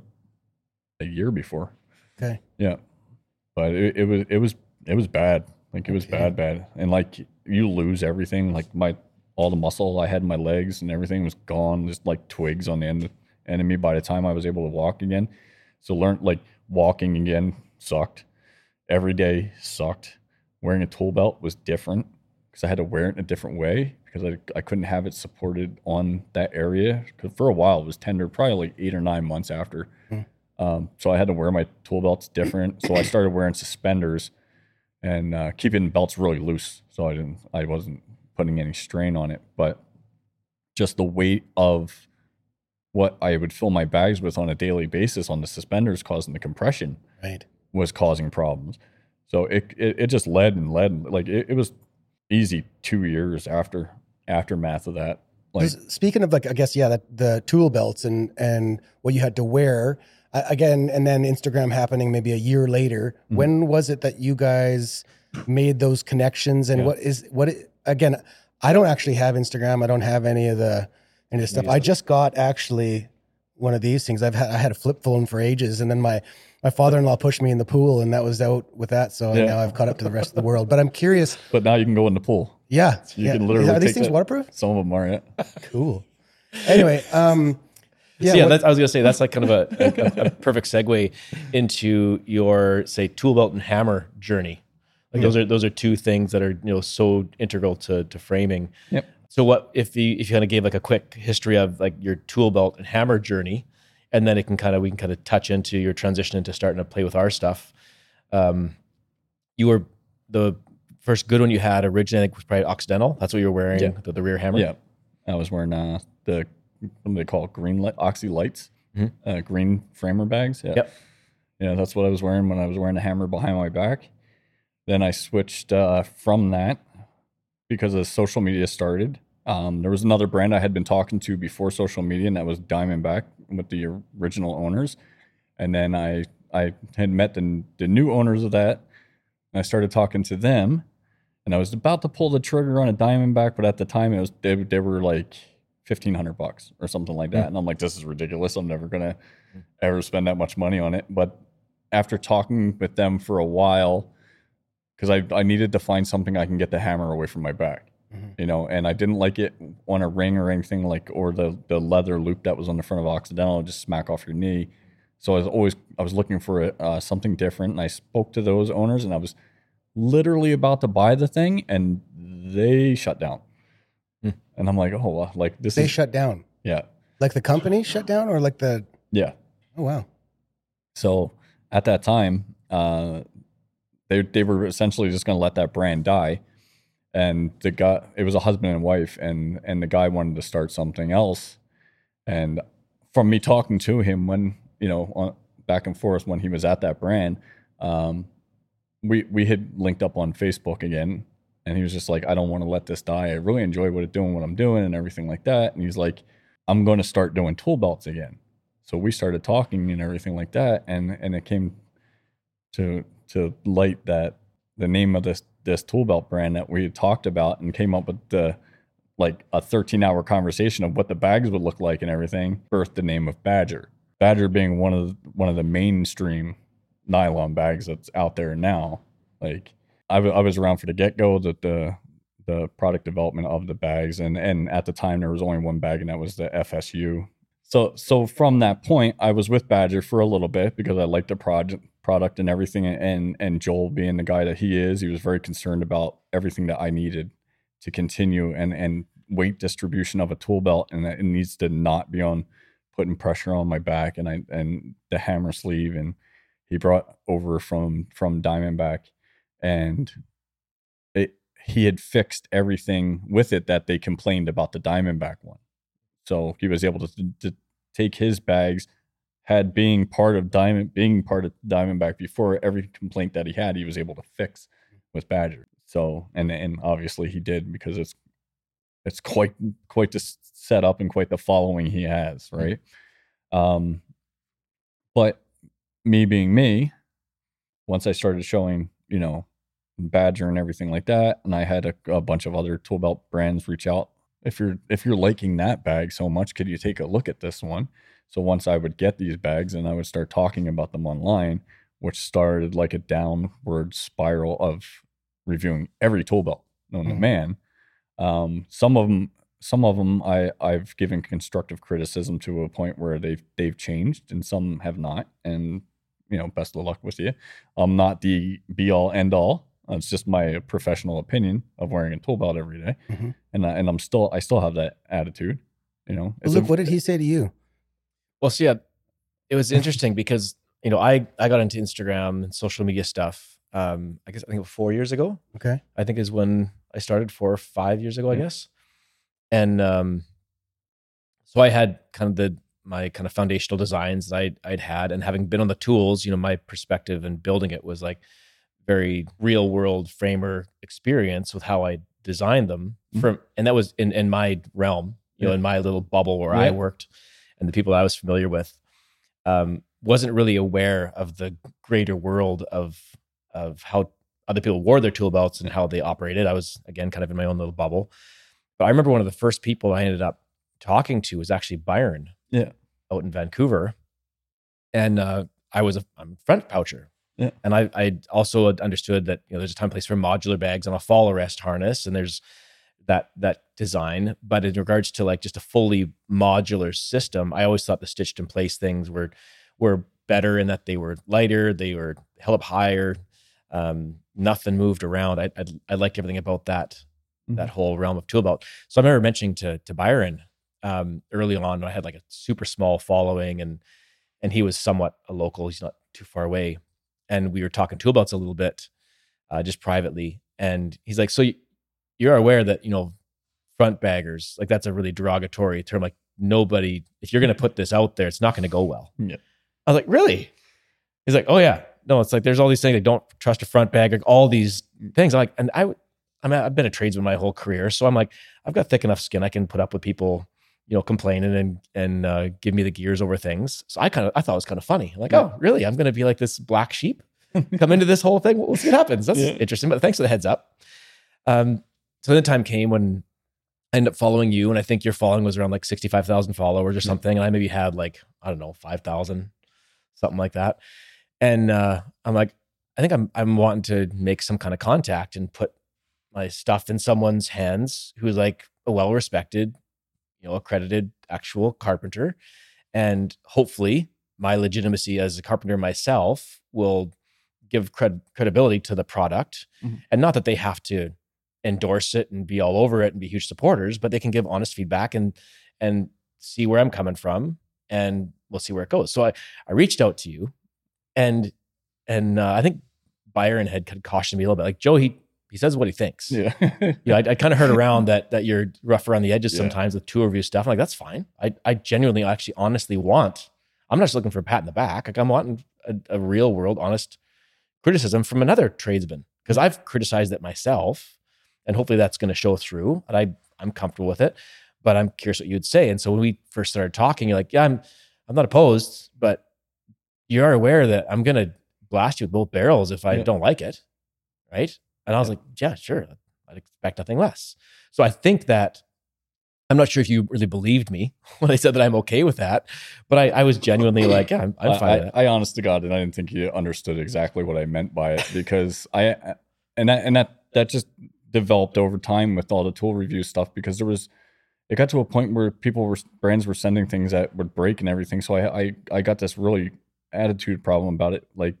a year before. Okay. Yeah, but it, it was it was it was bad. Like it was Okay. bad, bad, and like you lose everything. Like my all the muscle I had in my legs and everything was gone. Just like twigs on the end end of me. By the time I was able to walk again, so learn like walking again sucked. Every day sucked. Wearing a tool belt was different because I had to wear it in a different way because I, I couldn't have it supported on that area. Because for a while it was tender, probably like eight or nine months after. Mm. Um, so I had to wear my tool belts different. So I started wearing suspenders and uh, keeping belts really loose. So I didn't, I wasn't putting any strain on it. But just the weight of what I would fill my bags with on a daily basis on the suspenders causing the compression Right. was causing problems. So it it, it just led and led and like it, it was easy two years after aftermath of that. Like, speaking of like, I guess yeah, that the tool belts and and what you had to wear again, and then Instagram happening maybe a year later. Mhm. When was it that you guys made those connections? And Yeah. what is what it, again? I don't actually have Instagram. I don't have any of the any of the stuff. I just got actually one of these things. I've had I had a flip phone for ages, and then my my father in law pushed me in the pool, and that was out with that. So Yeah. now I've caught up to the rest of the world. But I'm curious. but now you can go in the pool. Yeah, you yeah. can literally are these things that- waterproof? Some of them are. Yeah. Cool. Anyway, um, Yeah, So yeah, what- that's, I was gonna say that's like kind of a, a, a perfect segue into your say tool belt and hammer journey. Like those are those are two things that are you know so integral to to framing. Yep. So what if you if you kind of gave like a quick history of like your tool belt and hammer journey, and then it can kind of we can kind of touch into your transition into starting to play with our stuff. Um, you were the first good one you had originally I think was probably Occidental. That's what you were wearing Yeah. the, the rear hammer. Yeah, I was wearing uh, the what do they call it? green light, oxy lights, Mhm. uh, green framer bags. Yeah, Yep. yeah, that's what I was wearing when I was wearing the hammer behind my back. Then I switched uh, from that because as social media started. Um, there was another brand I had been talking to before social media, and that was Diamondback with the original owners. And then I I had met the, the new owners of that, and I started talking to them. And I was about to pull the trigger on a Diamondback, but at the time it was they, they were like fifteen hundred bucks or something like that. And I'm like, this is ridiculous. I'm never gonna ever spend that much money on it. But after talking with them for a while, because I I needed to find something I can get the hammer away from my back, Mhm. you know, and I didn't like it on a ring or anything like or the the leather loop that was on the front of Occidental just smack off your knee. So I was always I was looking for a, uh, something different, and I spoke to those owners, and I was literally about to buy the thing, and they shut down. And I'm like, oh, well, like this They is shut down. yeah, Like the company shut down, or like the yeah. oh wow. So at that time, uh, they they were essentially just going to let that brand die, and the guy it was a husband and wife, and and the guy wanted to start something else, and from me talking to him when you know on, back and forth when he was at that brand, um, we we had linked up on Facebook again, and he was just like, I don't want to let this die. I really enjoy what it's doing, what I'm doing, and everything like that. And he's like, I'm going to start doing tool belts again. So we started talking and everything like that, and and it came to to light that the name of this this tool belt brand that we had talked about and came up with the like a 13 hour conversation of what the bags would look like and everything birthed the name of badger badger being one of the, one of the mainstream nylon bags that's out there now like i, w- I was around for the get-go the, the the product development of the bags and and at the time there was only one bag and that was the fsu so so from that point i was with badger for a little bit because i liked the project product and everything and and joel being the guy that he is he was very concerned about everything that i needed to continue and and weight distribution of a tool belt and it needs to not be on putting pressure on my back and i and the hammer sleeve and he brought over from from diamondback and it he had fixed everything with it that they complained about the diamondback one. So he was able to, to take his bags had being part of diamond being part of diamondback before every complaint that he had he was able to fix with badger. So and and obviously he did because it's it's quite quite the setup and quite the following he has right? Um but me being me once i started showing you know badger and everything like that and i had a, a bunch of other tool belt brands reach out if you're if you're liking that bag so much could you take a look at this one so once i would get these bags and i would start talking about them online which started like a downward spiral of reviewing every tool belt known to Mhm. man um, some of them some of them I, I've given constructive criticism to a point where they've they've changed and some have not. And you know, best of luck with you. I'm not the be all end all. It's just my professional opinion of wearing a tool belt every day. Mhm. and I, and I'm still I still have that attitude. You know, But Luke, what did he say to you? Well, so yeah, it was interesting because you know I I got into Instagram and social media stuff. Um, I guess I think it was four years ago. Okay. I think is when I started four or five years ago, I guess. And um, so I had kind of the my kind of foundational designs that I'd, I'd had, and having been on the tools, you know, my perspective and building it was like very real world framer experience with how I designed them Mhm. from, and that was in in my realm, you know, in my little bubble where Yeah. I worked, and the people I was familiar with. Um, wasn't really aware of the greater world of of how other people wore their tool belts and how they operated. I was again kind of in my own little bubble. But I remember one of the first people I ended up talking to was actually Byron. Yeah. Out in Vancouver. And uh, I was a I'm a front poucher. Yeah. And I I also understood that you know there's a time place for modular bags on a fall arrest harness, and there's that that design, but in regards to like just a fully modular system, I always thought the stitched in place things were were better in that they were lighter, they were held up higher, um, nothing moved around. I, I I liked everything about that Mhm. that whole realm of tool belt. So I remember mentioning to to Byron um, early on when I had like a super small following and and he was somewhat a local. He's not too far away, and we were talking tool belts a little bit, uh, just privately. And he's like, "So you, you're aware that you know front baggers like that's a really derogatory term. Like nobody, if you're going to put this out there, it's not going to go well." Yeah. I was like, "Really?" He's like, "Oh yeah." No, it's like there's all these things. Like, don't trust a front bagger. Like all these things. I'm like, and I, I mean, I've been a tradesman my whole career, so I'm like, I've got thick enough skin. I can put up with people, you know, complaining and and uh, give me the gears over things. So I kind of, I thought it was kind of funny. I'm like, Yeah. oh, really? I'm going to be like this black sheep, come into this whole thing. We'll see what happens. That's Yeah. interesting. But thanks for the heads up. Um, so then the time came when I ended up following you, and I think your following was around like sixty five thousand followers or something, and I maybe had like I don't know five thousand, something like that. And uh, I'm like, I think I'm I'm wanting to make some kind of contact and put my stuff in someone's hands who's like a well respected, you know, accredited actual carpenter, and hopefully my legitimacy as a carpenter myself will give cred- credibility to the product, Mhm. and not that they have to endorse it and be all over it and be huge supporters, but they can give honest feedback and and see where I'm coming from, and we'll see where it goes. So I I reached out to you, and and uh, I think Byron had cautioned me a little bit, like Joe, he he says what he thinks. Yeah. You know, I, I kind of heard around that that you're rough around the edges Yeah. sometimes with tool review stuff. I'm like, that's fine. I I genuinely, actually, honestly want. I'm not just looking for a pat in the back. Like I'm wanting a, a real world, honest criticism from another tradesman because I've criticized it myself, and hopefully that's going to show through. And I I'm comfortable with it, but I'm curious what you'd say. And so when we first started talking, you're like, yeah, I'm I'm not opposed, but you are aware that I'm going to blast you with both barrels if I Yeah. don't like it, right? And I was like, yeah, sure. I'd expect nothing less. So I think that I'm not sure if you really believed me when I said that I'm okay with that, but I, I was genuinely like, yeah, I'm, I'm fine I. I honest to God, and I didn't think you understood exactly what I meant by it because I and that and that that just developed over time with all the tool review stuff because there was it got to a point where people were brands were sending things that would break and everything. So I I, I got this really attitude problem about it. Like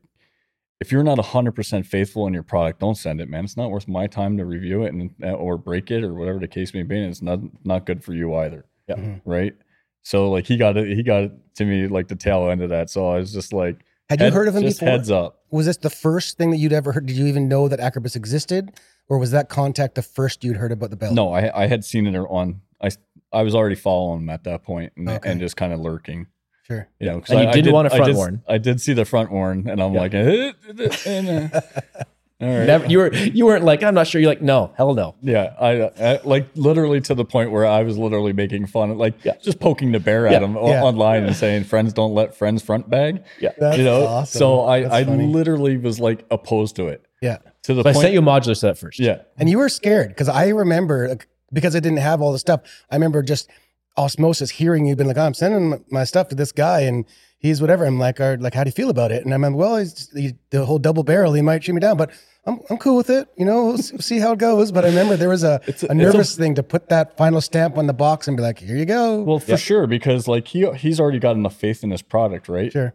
if you're not 100% faithful in your product, don't send it, man. It's not worth my time to review it and uh, or break it or whatever the case may be. And it's not not good for you either. Yeah. Mhm. Right. So like he got it, he got it to me like the tail end of that. So I was just like, Had you head- heard of him just before? Heads up. Was this the first thing that you'd ever heard? Did you even know that Akribis existed, or was that contact the first you'd heard about the belt? No, I I had seen it on. I I was already following him at that point and, Okay. and just kind of lurking. Sure. You know, 'cause And you I- I didn't did- want a I front did- warn. I did see the front warn, and I'm Yeah. like, eh, eh, eh, eh. all right. Never, you were you weren't like I'm not sure. You're like no, hell no. Yeah, I, I like literally to the point where I was literally making fun, of, like Yeah. just poking the bear Yeah. at him Yeah. online and saying, "Friends don't let friends front bag." That's you know, awesome. so I That's I funny. literally was like opposed to it Yeah. to the But I sent you a modular set first. yeah, And you were scared because I remember because I didn't have all the stuff. I remember just osmosis hearing you been like, oh, I'm sending my- my stuff to this guy and he's whatever. I'm like, or, like, how do you feel about it? And I'm like, well, he's he, the whole double barrel. He might shoot me down, but I'm I'm cool with it. You know, we'll see how it goes. But I remember there was a, It's a- a, it's a- nervous thing to put that final stamp on the box and be like, here you go. well, for sure because like he he's already got enough faith in his product, right? sure.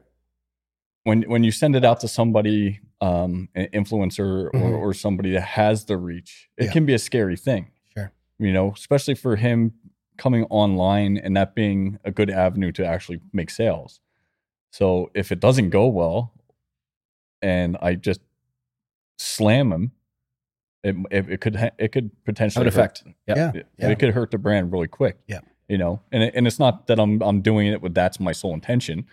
when when you send it out to somebody um an influencer or, Mhm. or somebody that has the reach it Yeah. can be a scary thing Sure. you know especially for him coming online and that being a good avenue to actually make sales so if it doesn't go well and i just slam them, it, it, it could ha- it could potentially an hurt- effect. Yeah. Yeah. it, Yeah. it could hurt the brand really quick. Yeah. You know, and it, and it's not that I'm I'm doing it with that's my sole intention,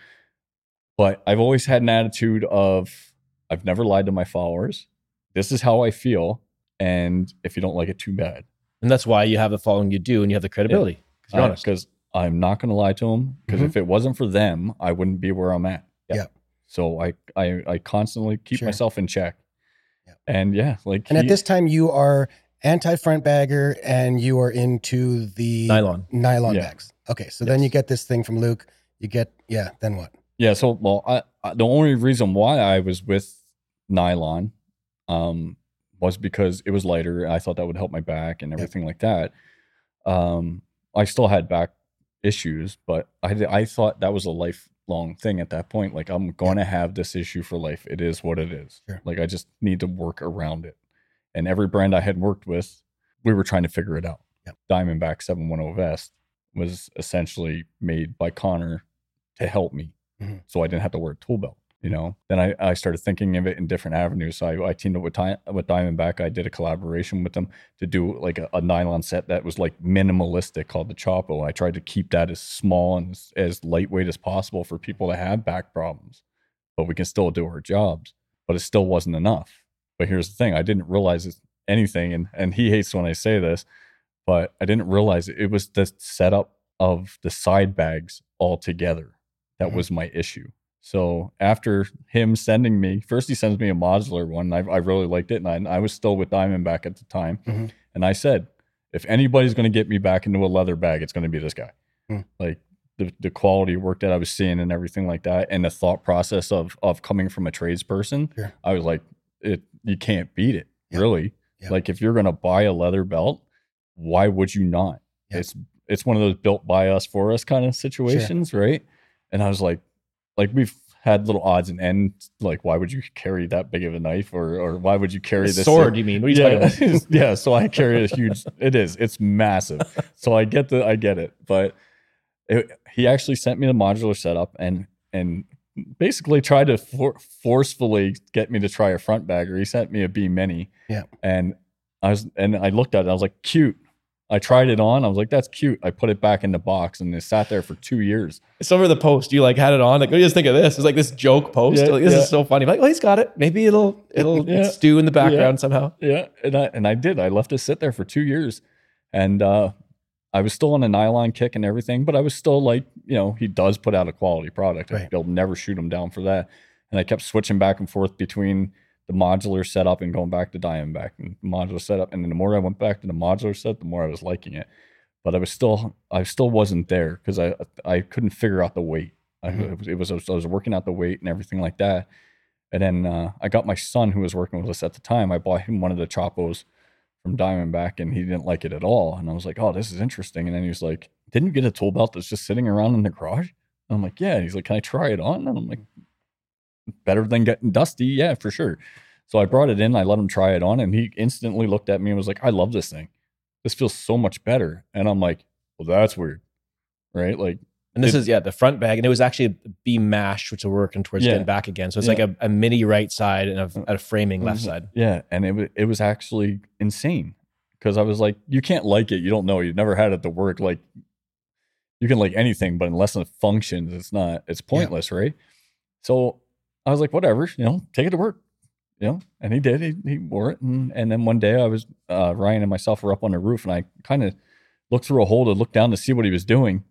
but I've always had an attitude of I've never lied to my followers. This is how I feel, and if you don't like it, too bad. And that's why you have the following you do and you have the credibility. 'Cause you're honest. Because I'm not going to lie to them. Because Mhm. if it wasn't for them, I wouldn't be where I'm at. Yeah. So I I I constantly keep Sure. myself in check. Yeah. And yeah, like And at this time, you are anti front bagger and you are into the Nylon. nylon Yeah. bags. Okay. So then you get this thing from Luke. You get, yeah, then what? Yeah, so well, I, I, the only reason why I was with nylon um, was because it was lighter. I thought that would help my back and everything like that. Um, I still had back issues, but I I thought that was a lifelong thing at that point. Like I'm going to have this issue for life. It is what it is. Sure. Like I just need to work around it. And every brand I had worked with, we were trying to figure it out. Yep. Diamondback 710 vest was essentially made by Connor to help me, Mhm. so I didn't have to wear a tool belt. You know, then I, I started thinking of it in different avenues. So I, I teamed up with with Diamondback. I did a collaboration with them to do like a, a nylon set that was like minimalistic called the Chopo. I tried to keep that as small and as, as lightweight as possible for people that have back problems, but we can still do our jobs. But it still wasn't enough. But here's the thing: I didn't realize it's anything, and and he hates when I say this, but I didn't realize it, it was the setup of the side bags altogether that Mhm. was my issue. So after him sending me, first he sends me a modular one. I, I really liked it, and I, I was still with Diamondback at the time. Mhm. And I said, if anybody's going to get me back into a leather bag, it's going to be this guy. Hmm. Like the the quality of work that I was seeing and everything like that, and the thought process of of coming from a tradesperson, Sure. I was like, it you can't beat it, Yeah. really. Yeah. Like if you're going to buy a leather belt, why would you not? Yeah. It's it's one of those built by us for us kind of situations, right? And I was like, like we've had little odds and ends. Like, why would you carry that big of a knife, or or why would you carry A this sword, you mean? What you yeah, yeah. So I carry a huge. It is. It's massive. So I get the. I get it. But it, he actually sent me the modular setup and and basically tried to for, forcefully get me to try a front bagger. He sent me a B mini. Yeah. And I was and I looked at it. I was like, cute. I tried it on. I was like, that's cute. I put it back in the box and it sat there for two years. Some of the post you like had it on. Like, what do you just think of this? It's like this joke post. Yeah, like, this yeah. is so funny. I'm like, well, he's got it. Maybe it'll it'll Yeah. stew in the background somehow. Yeah, and I and I did. I left it sit there for two years, and uh, I was still on a nylon kick and everything, but I was still like, you know, he does put out a quality product. Right. They'll never shoot him down for that. And I kept switching back and forth between the modular setup and going back to Diamondback and modular setup. And then the more I went back to the modular set, the more I was liking it. But I was still, I still wasn't there because I, I couldn't figure out the weight. I, Mhm. it, was, it was, I was, I was working out the weight and everything like that. And then uh, I got my son who was working with us at the time. I bought him one of the Chopos from Diamondback and he didn't like it at all. And I was like, oh, this is interesting. And then he was like, didn't you get a tool belt that's just sitting around in the garage? And I'm like, yeah. And he's like, can I try it on? And I'm like, better than getting dusty. Yeah, for sure. So I brought it in. I let him try it on and he instantly looked at me and was like, I love this thing. This feels so much better. And I'm like, well, that's weird. Right. Like, And this It- is yeah the front bag, and it was actually a B mash, which we're working towards Yeah. getting back again. So it's Yeah. like a, a mini right side and a, a framing left Mhm. side. Yeah, and it was it was actually insane because I was like, you can't like it, you don't know, you've never had it to work. Like, you can like anything, but unless it functions, it's not, it's pointless, right? So I was like, whatever, you know, take it to work, you know. And he did. He he wore it, and and then one day I was uh, Ryan and myself were up on the roof, and I kind of looked through a hole to look down to see what he was doing.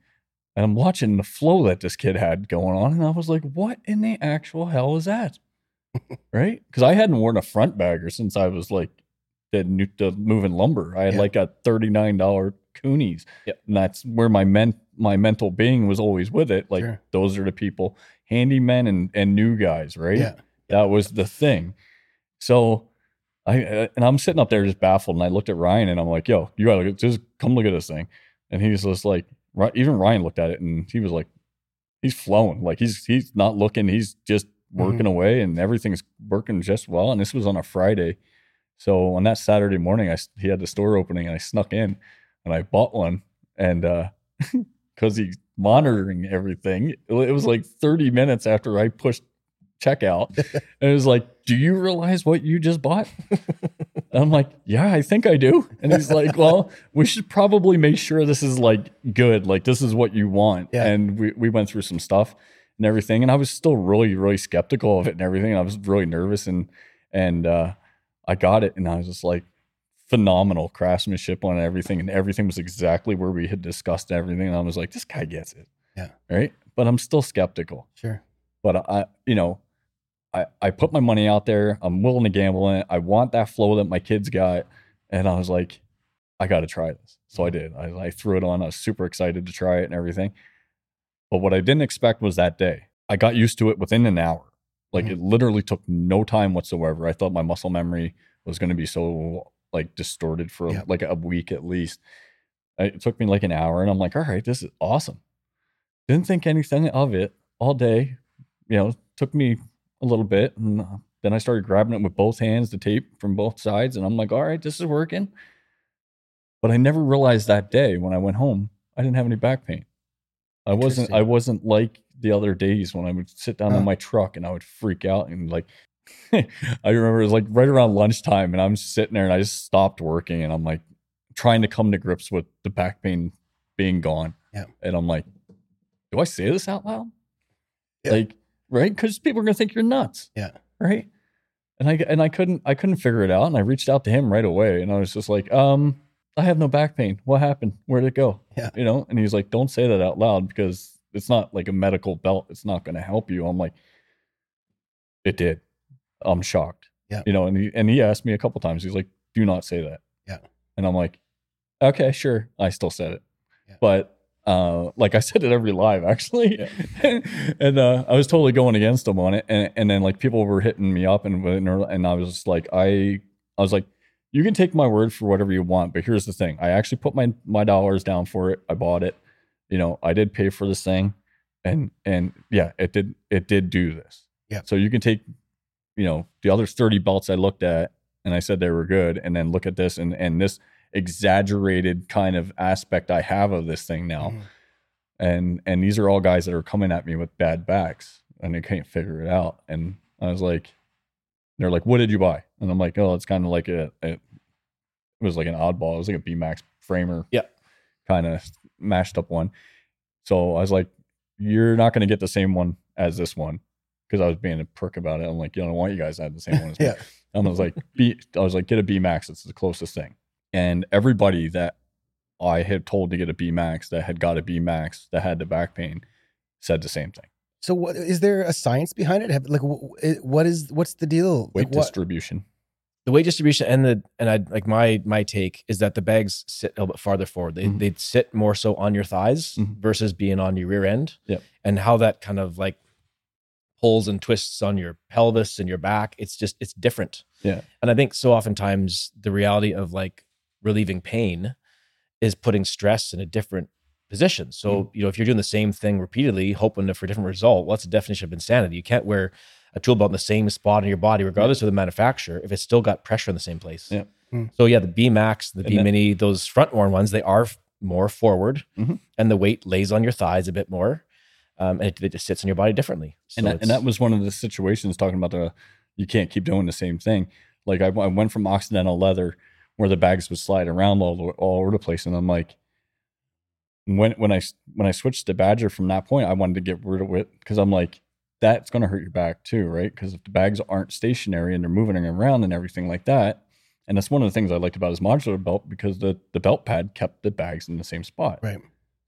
And I'm watching the flow that this kid had going on, and I was like, "What in the actual hell is that?" right? Because I hadn't worn a front bagger since I was like the, new- the moving lumber. I had Yeah. like a thirty nine dollar Kuny's, Yep. and that's where my men my mental being was always with it. Like Sure. those are the people, handymen and and new guys, right? Yeah. that was the thing. So. I uh, and I'm sitting up there just baffled, and I looked at Ryan and I'm like, "Yo, you gotta just come look at this thing." And he's just like, even Ryan looked at it and he was like, he's flowing. Like he's he's not looking. He's just working away and everything's working just well. And this was on a Friday. So on that Saturday morning, I he had the store opening and I snuck in and I bought one. And uh because he's monitoring everything, it was like 30 minutes after I pushed checkout. and it was like, Do you realize what you just bought? And I'm like, yeah, I think I do. And he's like, well, we should probably make sure this is like good. Like this is what you want. Yeah. And we, we went through some stuff and everything. And I was still really, really skeptical of it and everything. And I was really nervous and and uh I got it and I was just like phenomenal craftsmanship on everything. And everything was exactly where we had discussed everything. And I was like, this guy gets it. Yeah. Right. But I'm still skeptical Sure. but I, you know, I, I put my money out there. I'm willing to gamble in it. I want that flow that my kids got. And I was like, I got to try this. So I mm-hmm. did. I, I threw it on. I was super excited to try it and everything. But what I didn't expect was that day. I got used to it within an hour. Like mm-hmm. it literally took no time whatsoever. I thought my muscle memory was going to be so like distorted for Yeah. like a week at least. It took me like an hour, and I'm like, all right, this is awesome. Didn't think anything of it all day. You know, took me a little bit, and uh, then I started grabbing it with both hands, the tape from both sides, and I'm like, all right, this is working. But I never realized that day when I went home, I didn't have any back pain. I wasn't. I wasn't like the other days when I would sit down Huh. in my truck and I would freak out and like. I remember it was like right around lunchtime, and I'm sitting there, and I just stopped working, and I'm like trying to come to grips with the back pain being gone. Yeah. And I'm like, do I say this out loud? Yeah. Like, right? Because people are gonna think you're nuts. Yeah. Right. And I and I couldn't I couldn't figure it out, and I reached out to him right away, and I was just like, um, I have no back pain. What happened? Where'd it go? Yeah. You know. And he's like, don't say that out loud because it's not like a medical belt. It's not gonna help you. I'm like, it did. I'm shocked. Yeah. You know, and he and he asked me a couple times. He's like, do not say that. Yeah. And I'm like, okay, sure. I still said it. Yeah. But uh, like I said it every live actually, and uh, I was totally going against him on it, and and then like people were hitting me up, and and I was just like, I I was like, you can take my word for whatever you want, but here's the thing: I actually put my my dollars down for it. I bought it. You know, I did pay for this thing, and and yeah, it did it did do this. Yeah. So you can take, you know, the other thirty belts I looked at, and I said they were good, and then look at this, and and this exaggerated kind of aspect I have of this thing now. Mhm. and and these are all guys that are coming at me with bad backs and they can't figure it out. And i was like they're like what did you buy? And i'm like oh it's kind of like a, a it was like an oddball. It was like a bmax framer Yeah. kind of mashed up one. So i was like you're not going to get the same one as this one because i was being a prick about it i'm like you know, i don't want you guys to have the same one as me Yeah. I was like, B, I was like, get a B max. It's the closest thing. And everybody that I had told to get a B max that had got a B max that had the back pain said the same thing. So what is there a science behind it? Have, like what is what's the deal? Weight Like, distribution. the weight distribution and the and I like my my take is that the bags sit a little bit farther forward. They Mhm. they sit more so on your thighs Mhm. versus being on your rear end. Yep. And how that kind of like pulls and twists on your pelvis and your back. It's just it's different. Yeah. And I think so oftentimes the reality of like relieving pain is putting stress in a different position. So, Mm. you know, if you're doing the same thing repeatedly, hoping for a different result, what's the definition of insanity? You can't wear a tool belt in the same spot in your body, regardless of the manufacturer, if it's still got pressure in the same place. Yeah. Mm. So yeah, the B Max, the B Mini, those front worn ones, they are more forward, Mhm. and the weight lays on your thighs a bit more, um, and it, it just sits on your body differently. So and that, and that was one of the situations talking about the you can't keep doing the same thing. Like I, I went from Occidental leather where the bags would slide around all, all over the place, and I'm like, when when I when I switched to Badger from that point, I wanted to get rid of it because I'm like, that's going to hurt your back too, right? Because if the bags aren't stationary and they're moving around and everything like that, and that's one of the things I liked about his modular belt because the the belt pad kept the bags in the same spot. Right.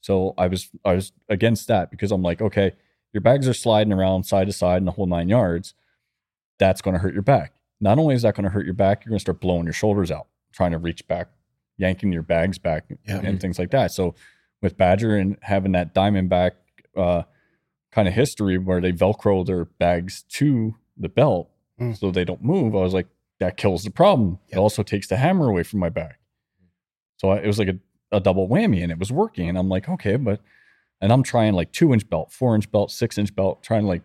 So I was I was against that because I'm like, okay, your bags are sliding around side to side in the whole nine yards. That's going to hurt your back. Not only is that going to hurt your back, you're going to start blowing your shoulders out, trying to reach back, yanking your bags back, Yeah. and things like that. So with Badger and having that Diamondback uh, kind of history where they Velcro their bags to the belt Mm. so they don't move, I was like, that kills the problem. It also takes the hammer away from my back. So I, it was like a, a double whammy and it was working. And I'm like, okay, but, and I'm trying like two inch belt, four inch belt, six inch belt, trying like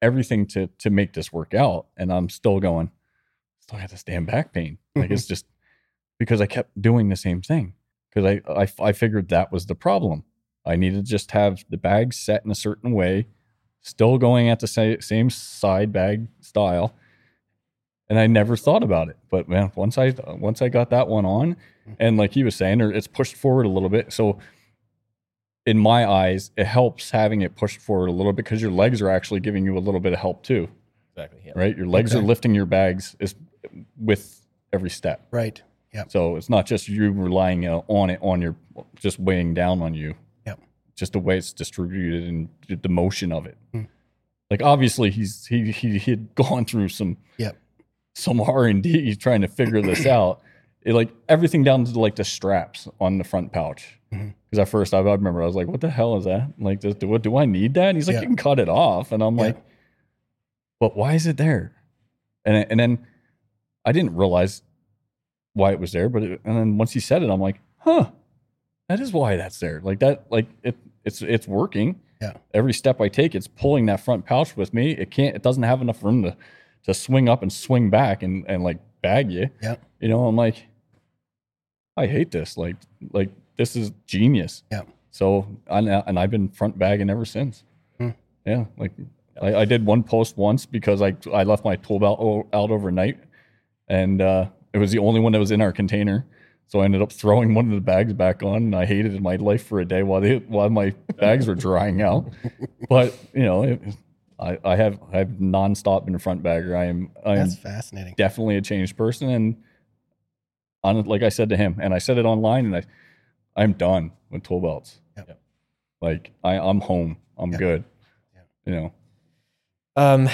everything to, to make this work out. And I'm still going, still got this damn back pain. Like Mhm. it's just because I kept doing the same thing. Cause I, I, I figured that was the problem. I needed to just have the bag set in a certain way, still going at the sa- same side bag style. And I never thought about it. But man, once I once I got that one on, and like he was saying, there- it's pushed forward a little bit. So in my eyes, it helps having it pushed forward a little bit because your legs are actually giving you a little bit of help too, exactly. Yeah. right? Your legs are lifting your bags is with every step. Right. Yeah. So it's not just you relying uh, on it on your just weighing down on you. Yep. Just the way it's distributed and the motion of it. Hmm. Like obviously he's he he he had gone through some Yep. Some R and D trying to figure this out. It like everything down to like the straps on the front pouch. Because Mhm. at first I, I remember I was like, "What the hell is that? Like, do, do, do I need that?" And he's like, Yeah. "You can cut it off," and I'm Yeah. like, "But why is it there?" And and then I didn't realize why it was there, but it, and then once he said it, I'm like, "Huh." that is why that's there. Like that, like it, it's it's working. Yeah. Every step I take, it's pulling that front pouch with me. It can't. It doesn't have enough room to to swing up and swing back and and like bag you. Yeah. You know, I'm like, I hate this. Like like this is genius. Yeah. So I and I've been front bagging ever since. Hmm. Yeah. Like I, I did one post once because I I left my tool belt out overnight, and uh, it was the only one that was in our container. So I ended up throwing one of the bags back on, and I hated my life for a day while they while my bags were drying out. But you know, it, I I have I have nonstop been a front bagger. I am I am That's fascinating. definitely a changed person, and on like I said to him, and I said it online, and I I'm done with tool belts. Yep. Like I I'm home. I'm Yep. good. Yep. You know. Um,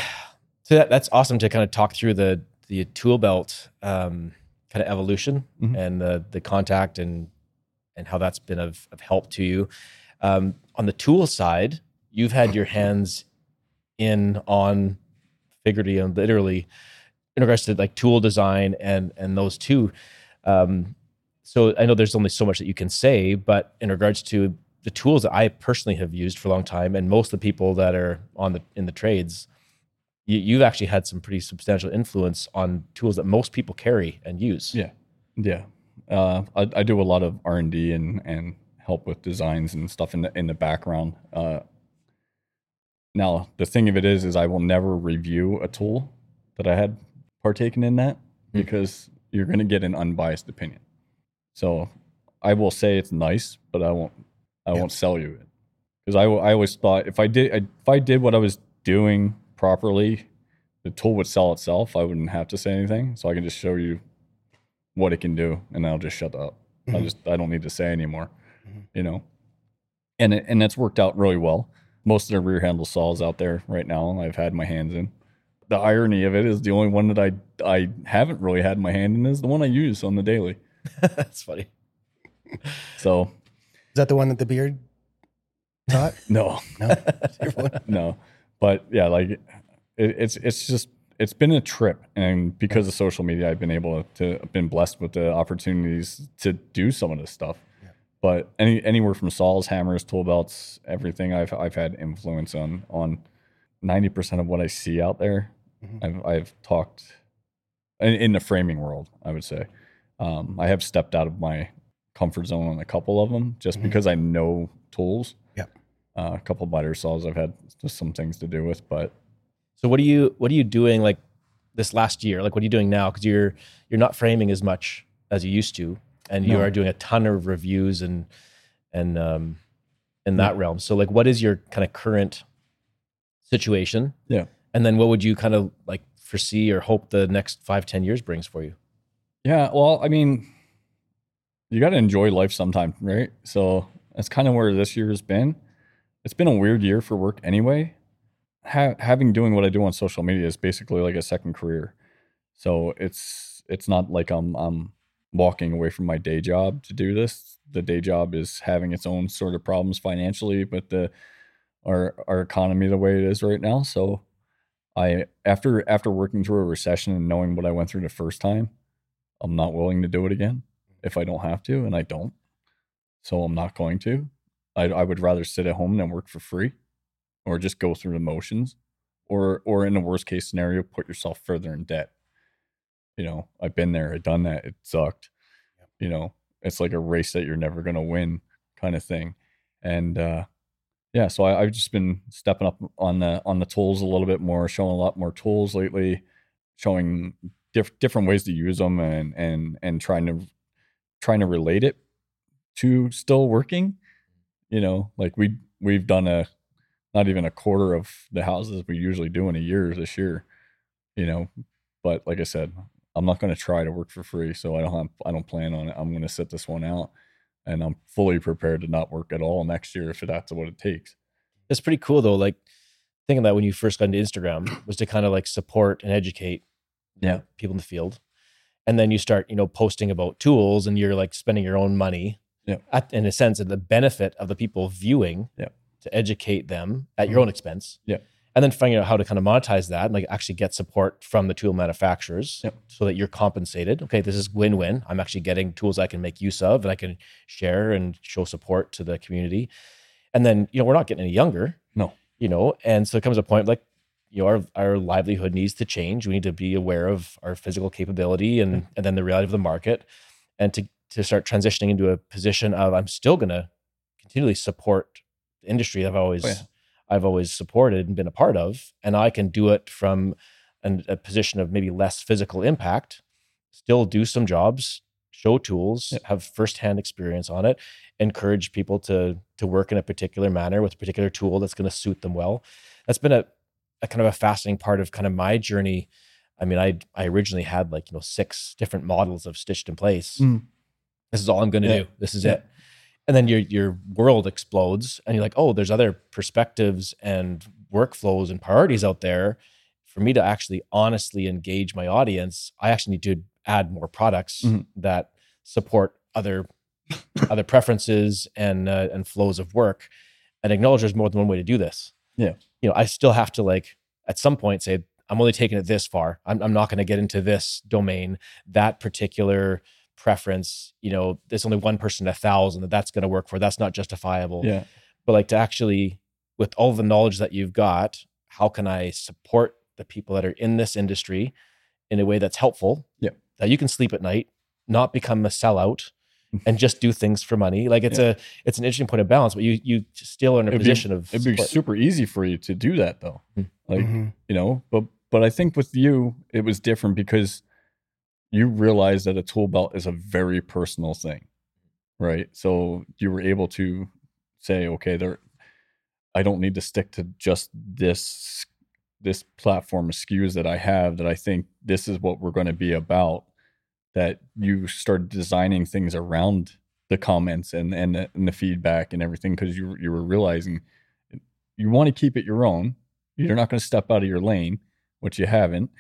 so that, that's awesome to kind of talk through the the tool belt um, kind of evolution Mhm. and the the contact and and how that's been of, of help to you. Um, on the tool side, you've had your hands in on figuratively and literally in regards to like tool design and and those two. Um, so I know there's only so much that you can say, but in regards to the tools that I personally have used for a long time, and most of the people that are on the in the trades, you, you've actually had some pretty substantial influence on tools that most people carry and use. Yeah. Yeah. Uh, I, I do a lot of R and D and and help with designs and stuff in the in the background. Uh, now the thing of it is, is I will never review a tool that I had partaken in that Hmm. because you're going to get an unbiased opinion. So I will say it's nice, but I won't I Yeah. won't sell you it because I I always thought if I did if I did what I was doing properly, the tool would sell itself. I wouldn't have to say anything, so I can just show you what it can do, and I'll just shut up. I Mhm. just I don't need to say anymore, Mhm. you know. And it, and that's worked out really well. Most of the rear handle saws out there right now, I've had my hands in. The irony of it is the only one that I I haven't really had my hand in is the one I use on the daily. That's funny. So Is that the one that the beard taught? no, No. No, but yeah, like it, it's it's just it's been a trip, and because of social media, I've been able to I've been blessed with the opportunities to do some of this stuff. But any anywhere from saws, hammers, tool belts, everything I've I've had influence on on ninety percent of what I see out there. Mhm. I've I've talked in, in the framing world. I would say um, I have stepped out of my comfort zone on a couple of them just Mhm. because I know tools. Yep. Uh, a couple miter saws I've had just some things to do with, but So what are you what are you doing like this last year? Like what are you doing now? Because you're you're not framing as much as you used to, and you No. are doing a ton of reviews and and um in Yeah. that realm. So like what is your kind of current situation? Yeah. And then what would you kind of like foresee or hope the next five, ten years brings for you? Yeah, well, I mean, you got to enjoy life sometime, right? So that's kind of where this year has been. It's been a weird year for work anyway. Ha- having doing what I do on social media is basically like a second career. So it's it's not like I'm I'm walking away from my day job to do this. The day job is having its own sort of problems financially, but the our our economy the way it is right now. So I after after working through a recession and knowing what I went through the first time, I'm not willing to do it again if I don't have to, and I don't. So I'm not going to. I, I would rather sit at home than work for free, or just go through the motions, or or in the worst case scenario, put yourself further in debt. You know, I've been there, I've done that. It sucked. You know, it's like a race that you're never gonna win, kind of thing. And uh, yeah, so I, I've just been stepping up on the on the tools a little bit more, showing a lot more tools lately, showing diff- different ways to use them, and and and trying to trying to relate it to still working. You know, like we we've done a not even a quarter of the houses we usually do in a year this year. You know, but like I said, I'm not going to try to work for free, so I don't have, I don't plan on it. I'm going to sit this one out, and I'm fully prepared to not work at all next year if that's what it takes. It's pretty cool though. Like thinking that when you first got into Instagram was to kind of like support and educate you Yeah. know, people in the field. And then you start, you know, posting about tools and you're like spending your own money Yeah. at, in a sense, at the benefit of the people viewing Yeah. to educate them at your mm-hmm. own expense. Yeah. And then figuring out how to kind of monetize that and like actually get support from the tool manufacturers Yep. so that you're compensated. Okay, this is win-win. I'm actually getting tools I can make use of and I can share and show support to the community. And then, you know, we're not getting any younger. No. You know, and so it comes a point like, you know, our, our livelihood needs to change. We need to be aware of our physical capability and mm-hmm. and then the reality of the market and to to start transitioning into a position of I'm still gonna continually support the industry I've always Oh, yeah. I've always supported and been a part of, and I can do it from an, a position of maybe less physical impact, still do some jobs, show tools, Yeah. have firsthand experience on it, encourage people to to work in a particular manner with a particular tool that's going to suit them well. That's been a, a kind of a fascinating part of kind of my journey. I mean, I I originally had like you know six different models of stitched in place. Mm. This is all I'm going to Yeah. do. This is Yeah. it and then your your world explodes and you're like oh there's other perspectives and workflows and priorities out there. For me to actually honestly engage my audience i actually need to add more products Mhm. that support other other preferences and uh, and flows of work. And acknowledge there's more than one way to do this. Yeah. you know i still have to like at some point say i'm only taking it this far. I'm, I'm not going to get into this domain. That particular preference you know there's only one person in a thousand that that's going to work for that's not justifiable Yeah. but like to actually with all the knowledge that you've got how can i support the people that are in this industry in a way that's helpful Yeah. that you can sleep at night not become a sellout and just do things for money like it's a it's an interesting point of balance but you you still are in a It'd be- position of It'd be super easy for you to do that though. Mm. Like, Mhm. you know, but but I think with you it was different because you realize that a tool belt is a very personal thing. Right? So you were able to say, okay, there I don't need to stick to just this this platform of SKUs that I have that I think this is what we're going to be about that you started designing things around the comments and and the, and the feedback and everything because you you were realizing you want to keep it your own. You're not going to step out of your lane, which you haven't,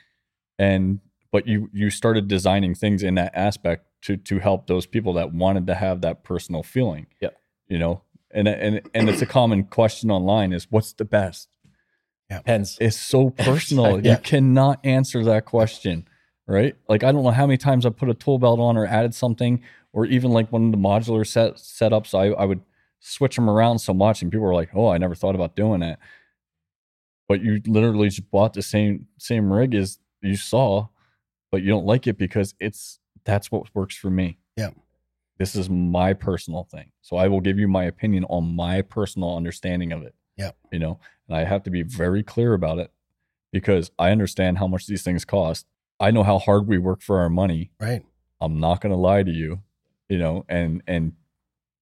and but you you started designing things in that aspect to to help those people that wanted to have that personal feeling. Yeah. You know, and and and it's a common question online is what's the best. depends It's so personal. Yeah. You cannot answer that question, right? Like I don't know how many times I put a tool belt on or added something, or even like one of the modular set setups. I I would switch them around so much, and people were like, "Oh, I never thought about doing that." But you literally just bought the same same rig as you saw, but you don't like it because it's that's what works for me. Yeah. This is my personal thing. So I will give you my opinion on my personal understanding of it. Yeah. You know, and I have to be very clear about it because I understand how much these things cost. I know how hard we work for our money. Right. I'm not going to lie to you, you know, and and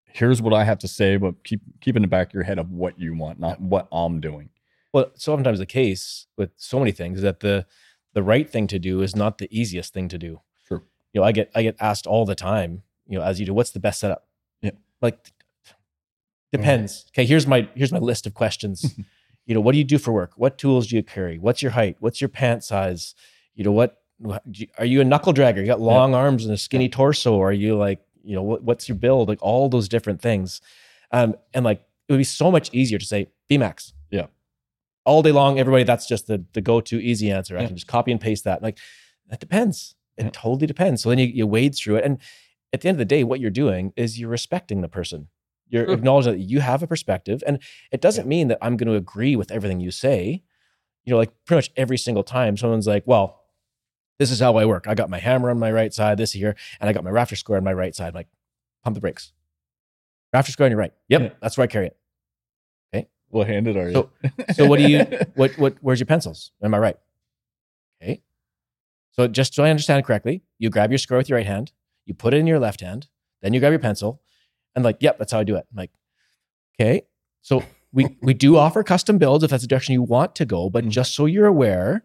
here's what I have to say, but keep keep in the back of your head of what you want, not what I'm doing. well sometimes the case with so many things is that the the right thing to do is not the easiest thing to do. Sure. you know i get i get asked all the time you know as you do what's the best setup? Yeah. like depends. Okay here's my here's my list of questions. You know what do you do for work? What tools do you carry? What's your height? What's your pant size? You know what what- do you- are you a knuckle dragger? You got long arms and a skinny torso. Or are you like you know what, what's your build? Like all those different things. Um and like it would be so much easier to say bmax Yeah. All day long everybody that's just the the go-to easy answer. I Yeah. can just copy and paste that. Like that depends. It Yeah. totally depends. So then you, you wade through it. And at the end of the day what you're doing is you're respecting the person. You're Sure. acknowledging that you have a perspective. And it doesn't mean that i'm going to agree with everything you say. You know like pretty much every single time someone's like well this is how i work. I got my hammer on my right side this here and i got my rafter square on my right side. I'm like pump the brakes. Rafter square on your right. Yep Yeah. that's where i carry it What handed are you? So- so what do you what what where's your pencils? Am i right? Okay. So just so i understand correctly you grab your square with your right hand you put it in your left hand then you grab your pencil and like yep that's how i do it. I'm like okay. So we we do offer custom builds if that's the direction you want to go but mm-hmm. just so you're aware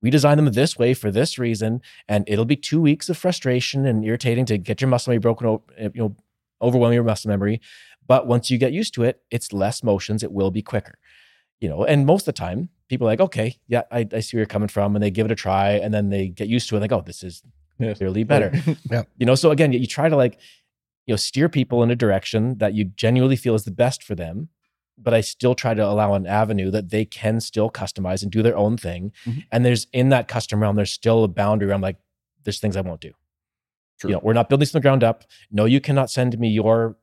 we design them this way for this reason and it'll be two weeks of frustration and irritating to get your muscle memory broken you know overwhelm your muscle memory but once you get used to it it's less motions it will be quicker you know and most of the time people are like okay yeah I, I see where you're coming from and they give it a try and then they get used to it and like oh this is Yeah. clearly better Yeah. you know so again you, you try to like you know steer people in a direction that you genuinely feel is the best for them but I still try to allow an avenue that they can still customize and do their own thing. Mhm. And there's in that custom realm, there's still a boundary where I'm like, there's things I won't do. True. You know, we're not building this from the ground up. No, you cannot send me your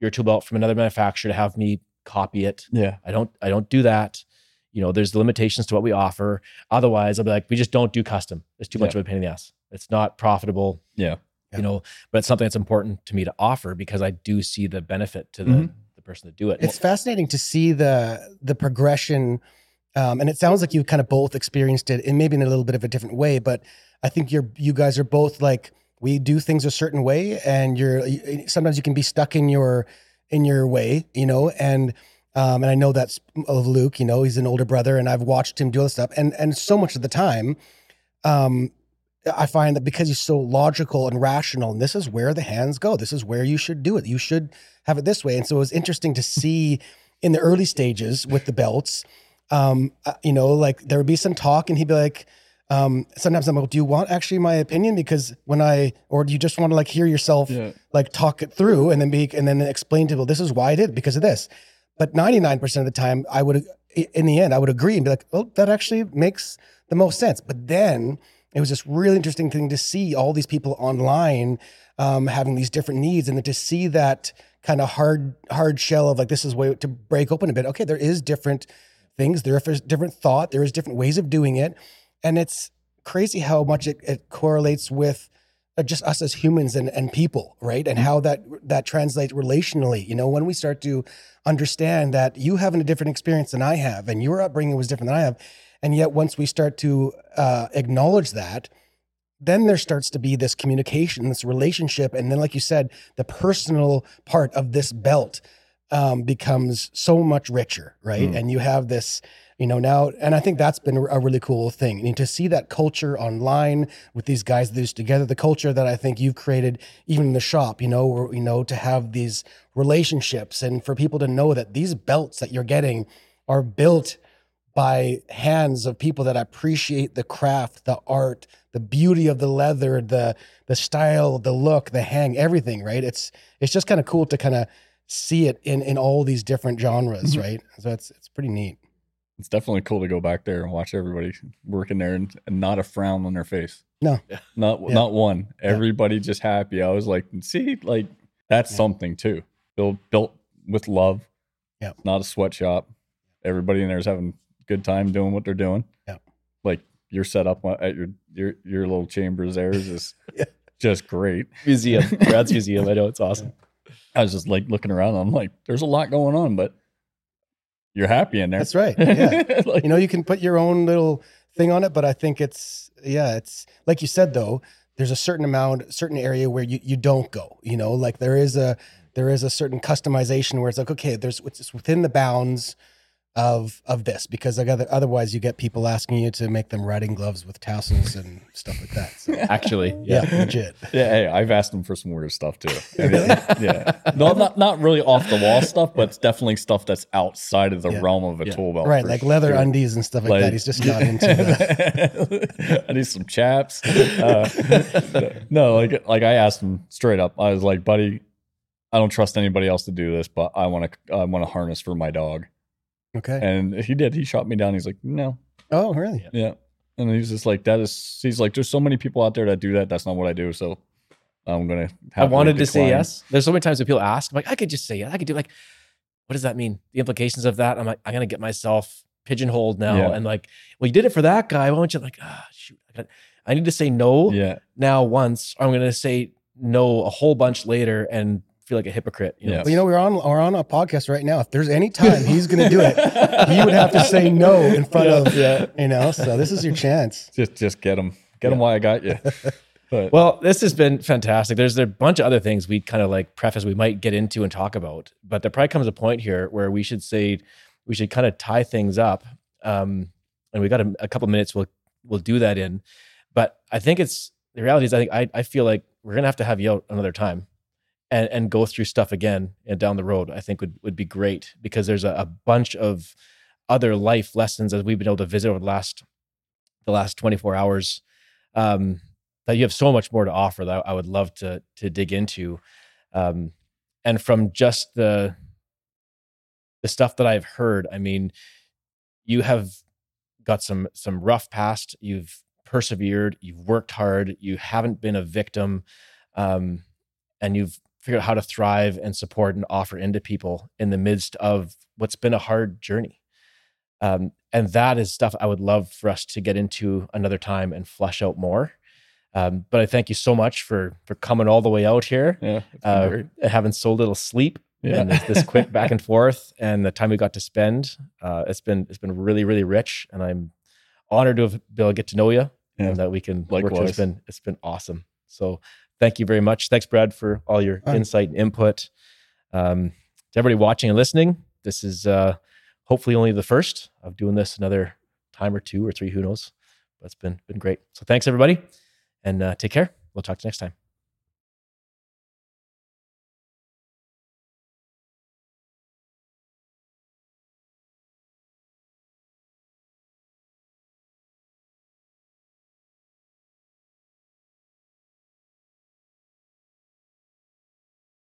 your tool belt from another manufacturer to have me copy it. Yeah. I don't I don't do that. You know, there's limitations to what we offer. Otherwise, I'll be like, we just don't do custom. It's too much Yeah. of a pain in the ass. It's not profitable. Yeah. Yeah. You know, but it's something that's important to me to offer because I do see the benefit to the, Mhm. the person that do it. It's fascinating to see the the progression, um, and it sounds like you kind of both experienced it, and maybe in a little bit of a different way. But I think you're you guys are both like we do things a certain way, and you're sometimes you can be stuck in your in your way, you know, and. Um, and I know that's of Luke, you know, he's an older brother and I've watched him do all this stuff. And, and so much of the time, um, I find that because he's so logical and rational, and this is where the hands go, this is where you should do it. You should have it this way. And so it was interesting to see in the early stages with the belts, um, uh, you know, like there would be some talk and he'd be like, um, sometimes I'm like, do you want actually my opinion? Because when I, or do you just want to like hear yourself Yeah. like talk it through and then be, and then explain to people, this is why I did it, because of this. But 99% of the time I would, in the end, I would agree and be like, well, that actually makes the most sense. But then it was just really interesting thing to see all these people online um, having these different needs and then to see that kind of hard hard shell of like this is way to break open a bit okay there is different things there is different thought there is different ways of doing it and it's crazy how much it, it correlates with uh, just us as humans and, and people right and how that that translates relationally you know when we start to understand that you having a different experience than i have and your upbringing was different than i have and yet once we start to uh, acknowledge that then there starts to be this communication, this relationship, and then, like you said, the personal part of this belt um, becomes so much richer, right? Mm. And you have this, you know, now, and I think that's been a really cool thing. And to see that culture online with these guys that is together, the culture that I think you've created, even in the shop, you know, where, you know, to have these relationships and for people to know that these belts that you're getting are built by hands of people that appreciate the craft, the art, the beauty of the leather, the the style, the look, the hang, everything, right? It's it's just kind of cool to kind of see it in in all these different genres, Mhm. right? So it's it's pretty neat. It's definitely cool to go back there and watch everybody working there and, and not a frown on their face. No. Yeah. Not Yeah. not one. Yeah. Everybody just happy. I was like, see, like that's Yeah. something too. Built built with love. Yeah. Not a sweatshop. Everybody in there is having a good time doing what they're doing. Yeah. Like your setup at your your your little chambers there is just Yeah. just great. museum, Brad's museum. I know it's awesome. I was just like looking around. I'm like, there's a lot going on, but you're happy in there. That's right. Yeah. Like, you know, you can put your own little thing on it, but I think it's yeah, it's like you said though, there's a certain amount, certain area where you, you don't go, you know, like there is a there is a certain customization where it's like, okay, there's it's within the bounds of of this because like other, otherwise you get people asking you to make them riding gloves with tassels and stuff like that. So, Actually, yeah, yeah. legit. Yeah, hey, I've asked him for some weird stuff too. I mean, yeah, no, not not really off the wall stuff, but it's definitely stuff that's outside of the Yeah. realm of a Yeah. tool belt. Right, for like leather sure. undies and stuff like, that. He's just not into the I need some chaps. Uh, no, like like I asked him straight up. I was like, buddy, I don't trust anybody else to do this, but I want to I want to harness for my dog. Okay. And he did. He shot me down. He's like, no, Oh, really? yeah. And he's just like, that is. He's like, there's so many people out there that do that. That's not what I do. So I'm gonna. I wanted to say yes. There's so many times when people ask, I'm like, I could just say yes. I could do like, what does that mean? The implications of that. I'm like, I'm gonna get myself pigeonholed now. Yeah. And like, well, you did it for that guy. Why don't you like, ah, shoot, I, got, I need to say no Yeah, now once. Or I'm gonna say no a whole bunch later and feel like a hypocrite. You know? Yeah. Well, you know, we're on we're on a podcast right now. If there's any time he's going to do it, he would have to say no in front of yeah. you know. So this is your chance. Just just get him. Get him Why I got you. But Well, this has been fantastic. There's a bunch of other things we kind of like preface we might get into and talk about, but there probably comes a point here where we should say we should kind of tie things up. Um, and we got a, a couple minutes. We'll we'll do that in, but I think it's the reality is I think I I feel like we're gonna have to have you out another time, and and go through stuff again and down the road. I think would would be great because there's a, a bunch of other life lessons as we've been able to visit over the last the last 24 hours. Um, that you have so much more to offer that I would love to to dig into. Um, and from just the the stuff that I've heard, I mean, you have got some some rough past. You've persevered. You've worked hard. You haven't been a victim, um, and you've figured out how to thrive and support and offer into people in the midst of what's been a hard journey. Um, and that is stuff I would love for us to get into another time and flesh out more. Um, but I thank you so much for for coming all the way out here, Yeah. uh, having so little sleep Yeah. and this, this quick back and forth, and the time we got to spend. Uh, it's been it's been really really rich, and I'm honored to have been able to get to know you Yeah. and that we can work. together. It's Likewise. been it's been awesome. So thank you very much. Thanks, Brad, for all your All right. insight and input. Um, to everybody watching and listening, this is uh, hopefully only the first of doing this another time or two or three, who knows. But it's been been great. So thanks everybody, and uh, take care. We'll talk to you next time.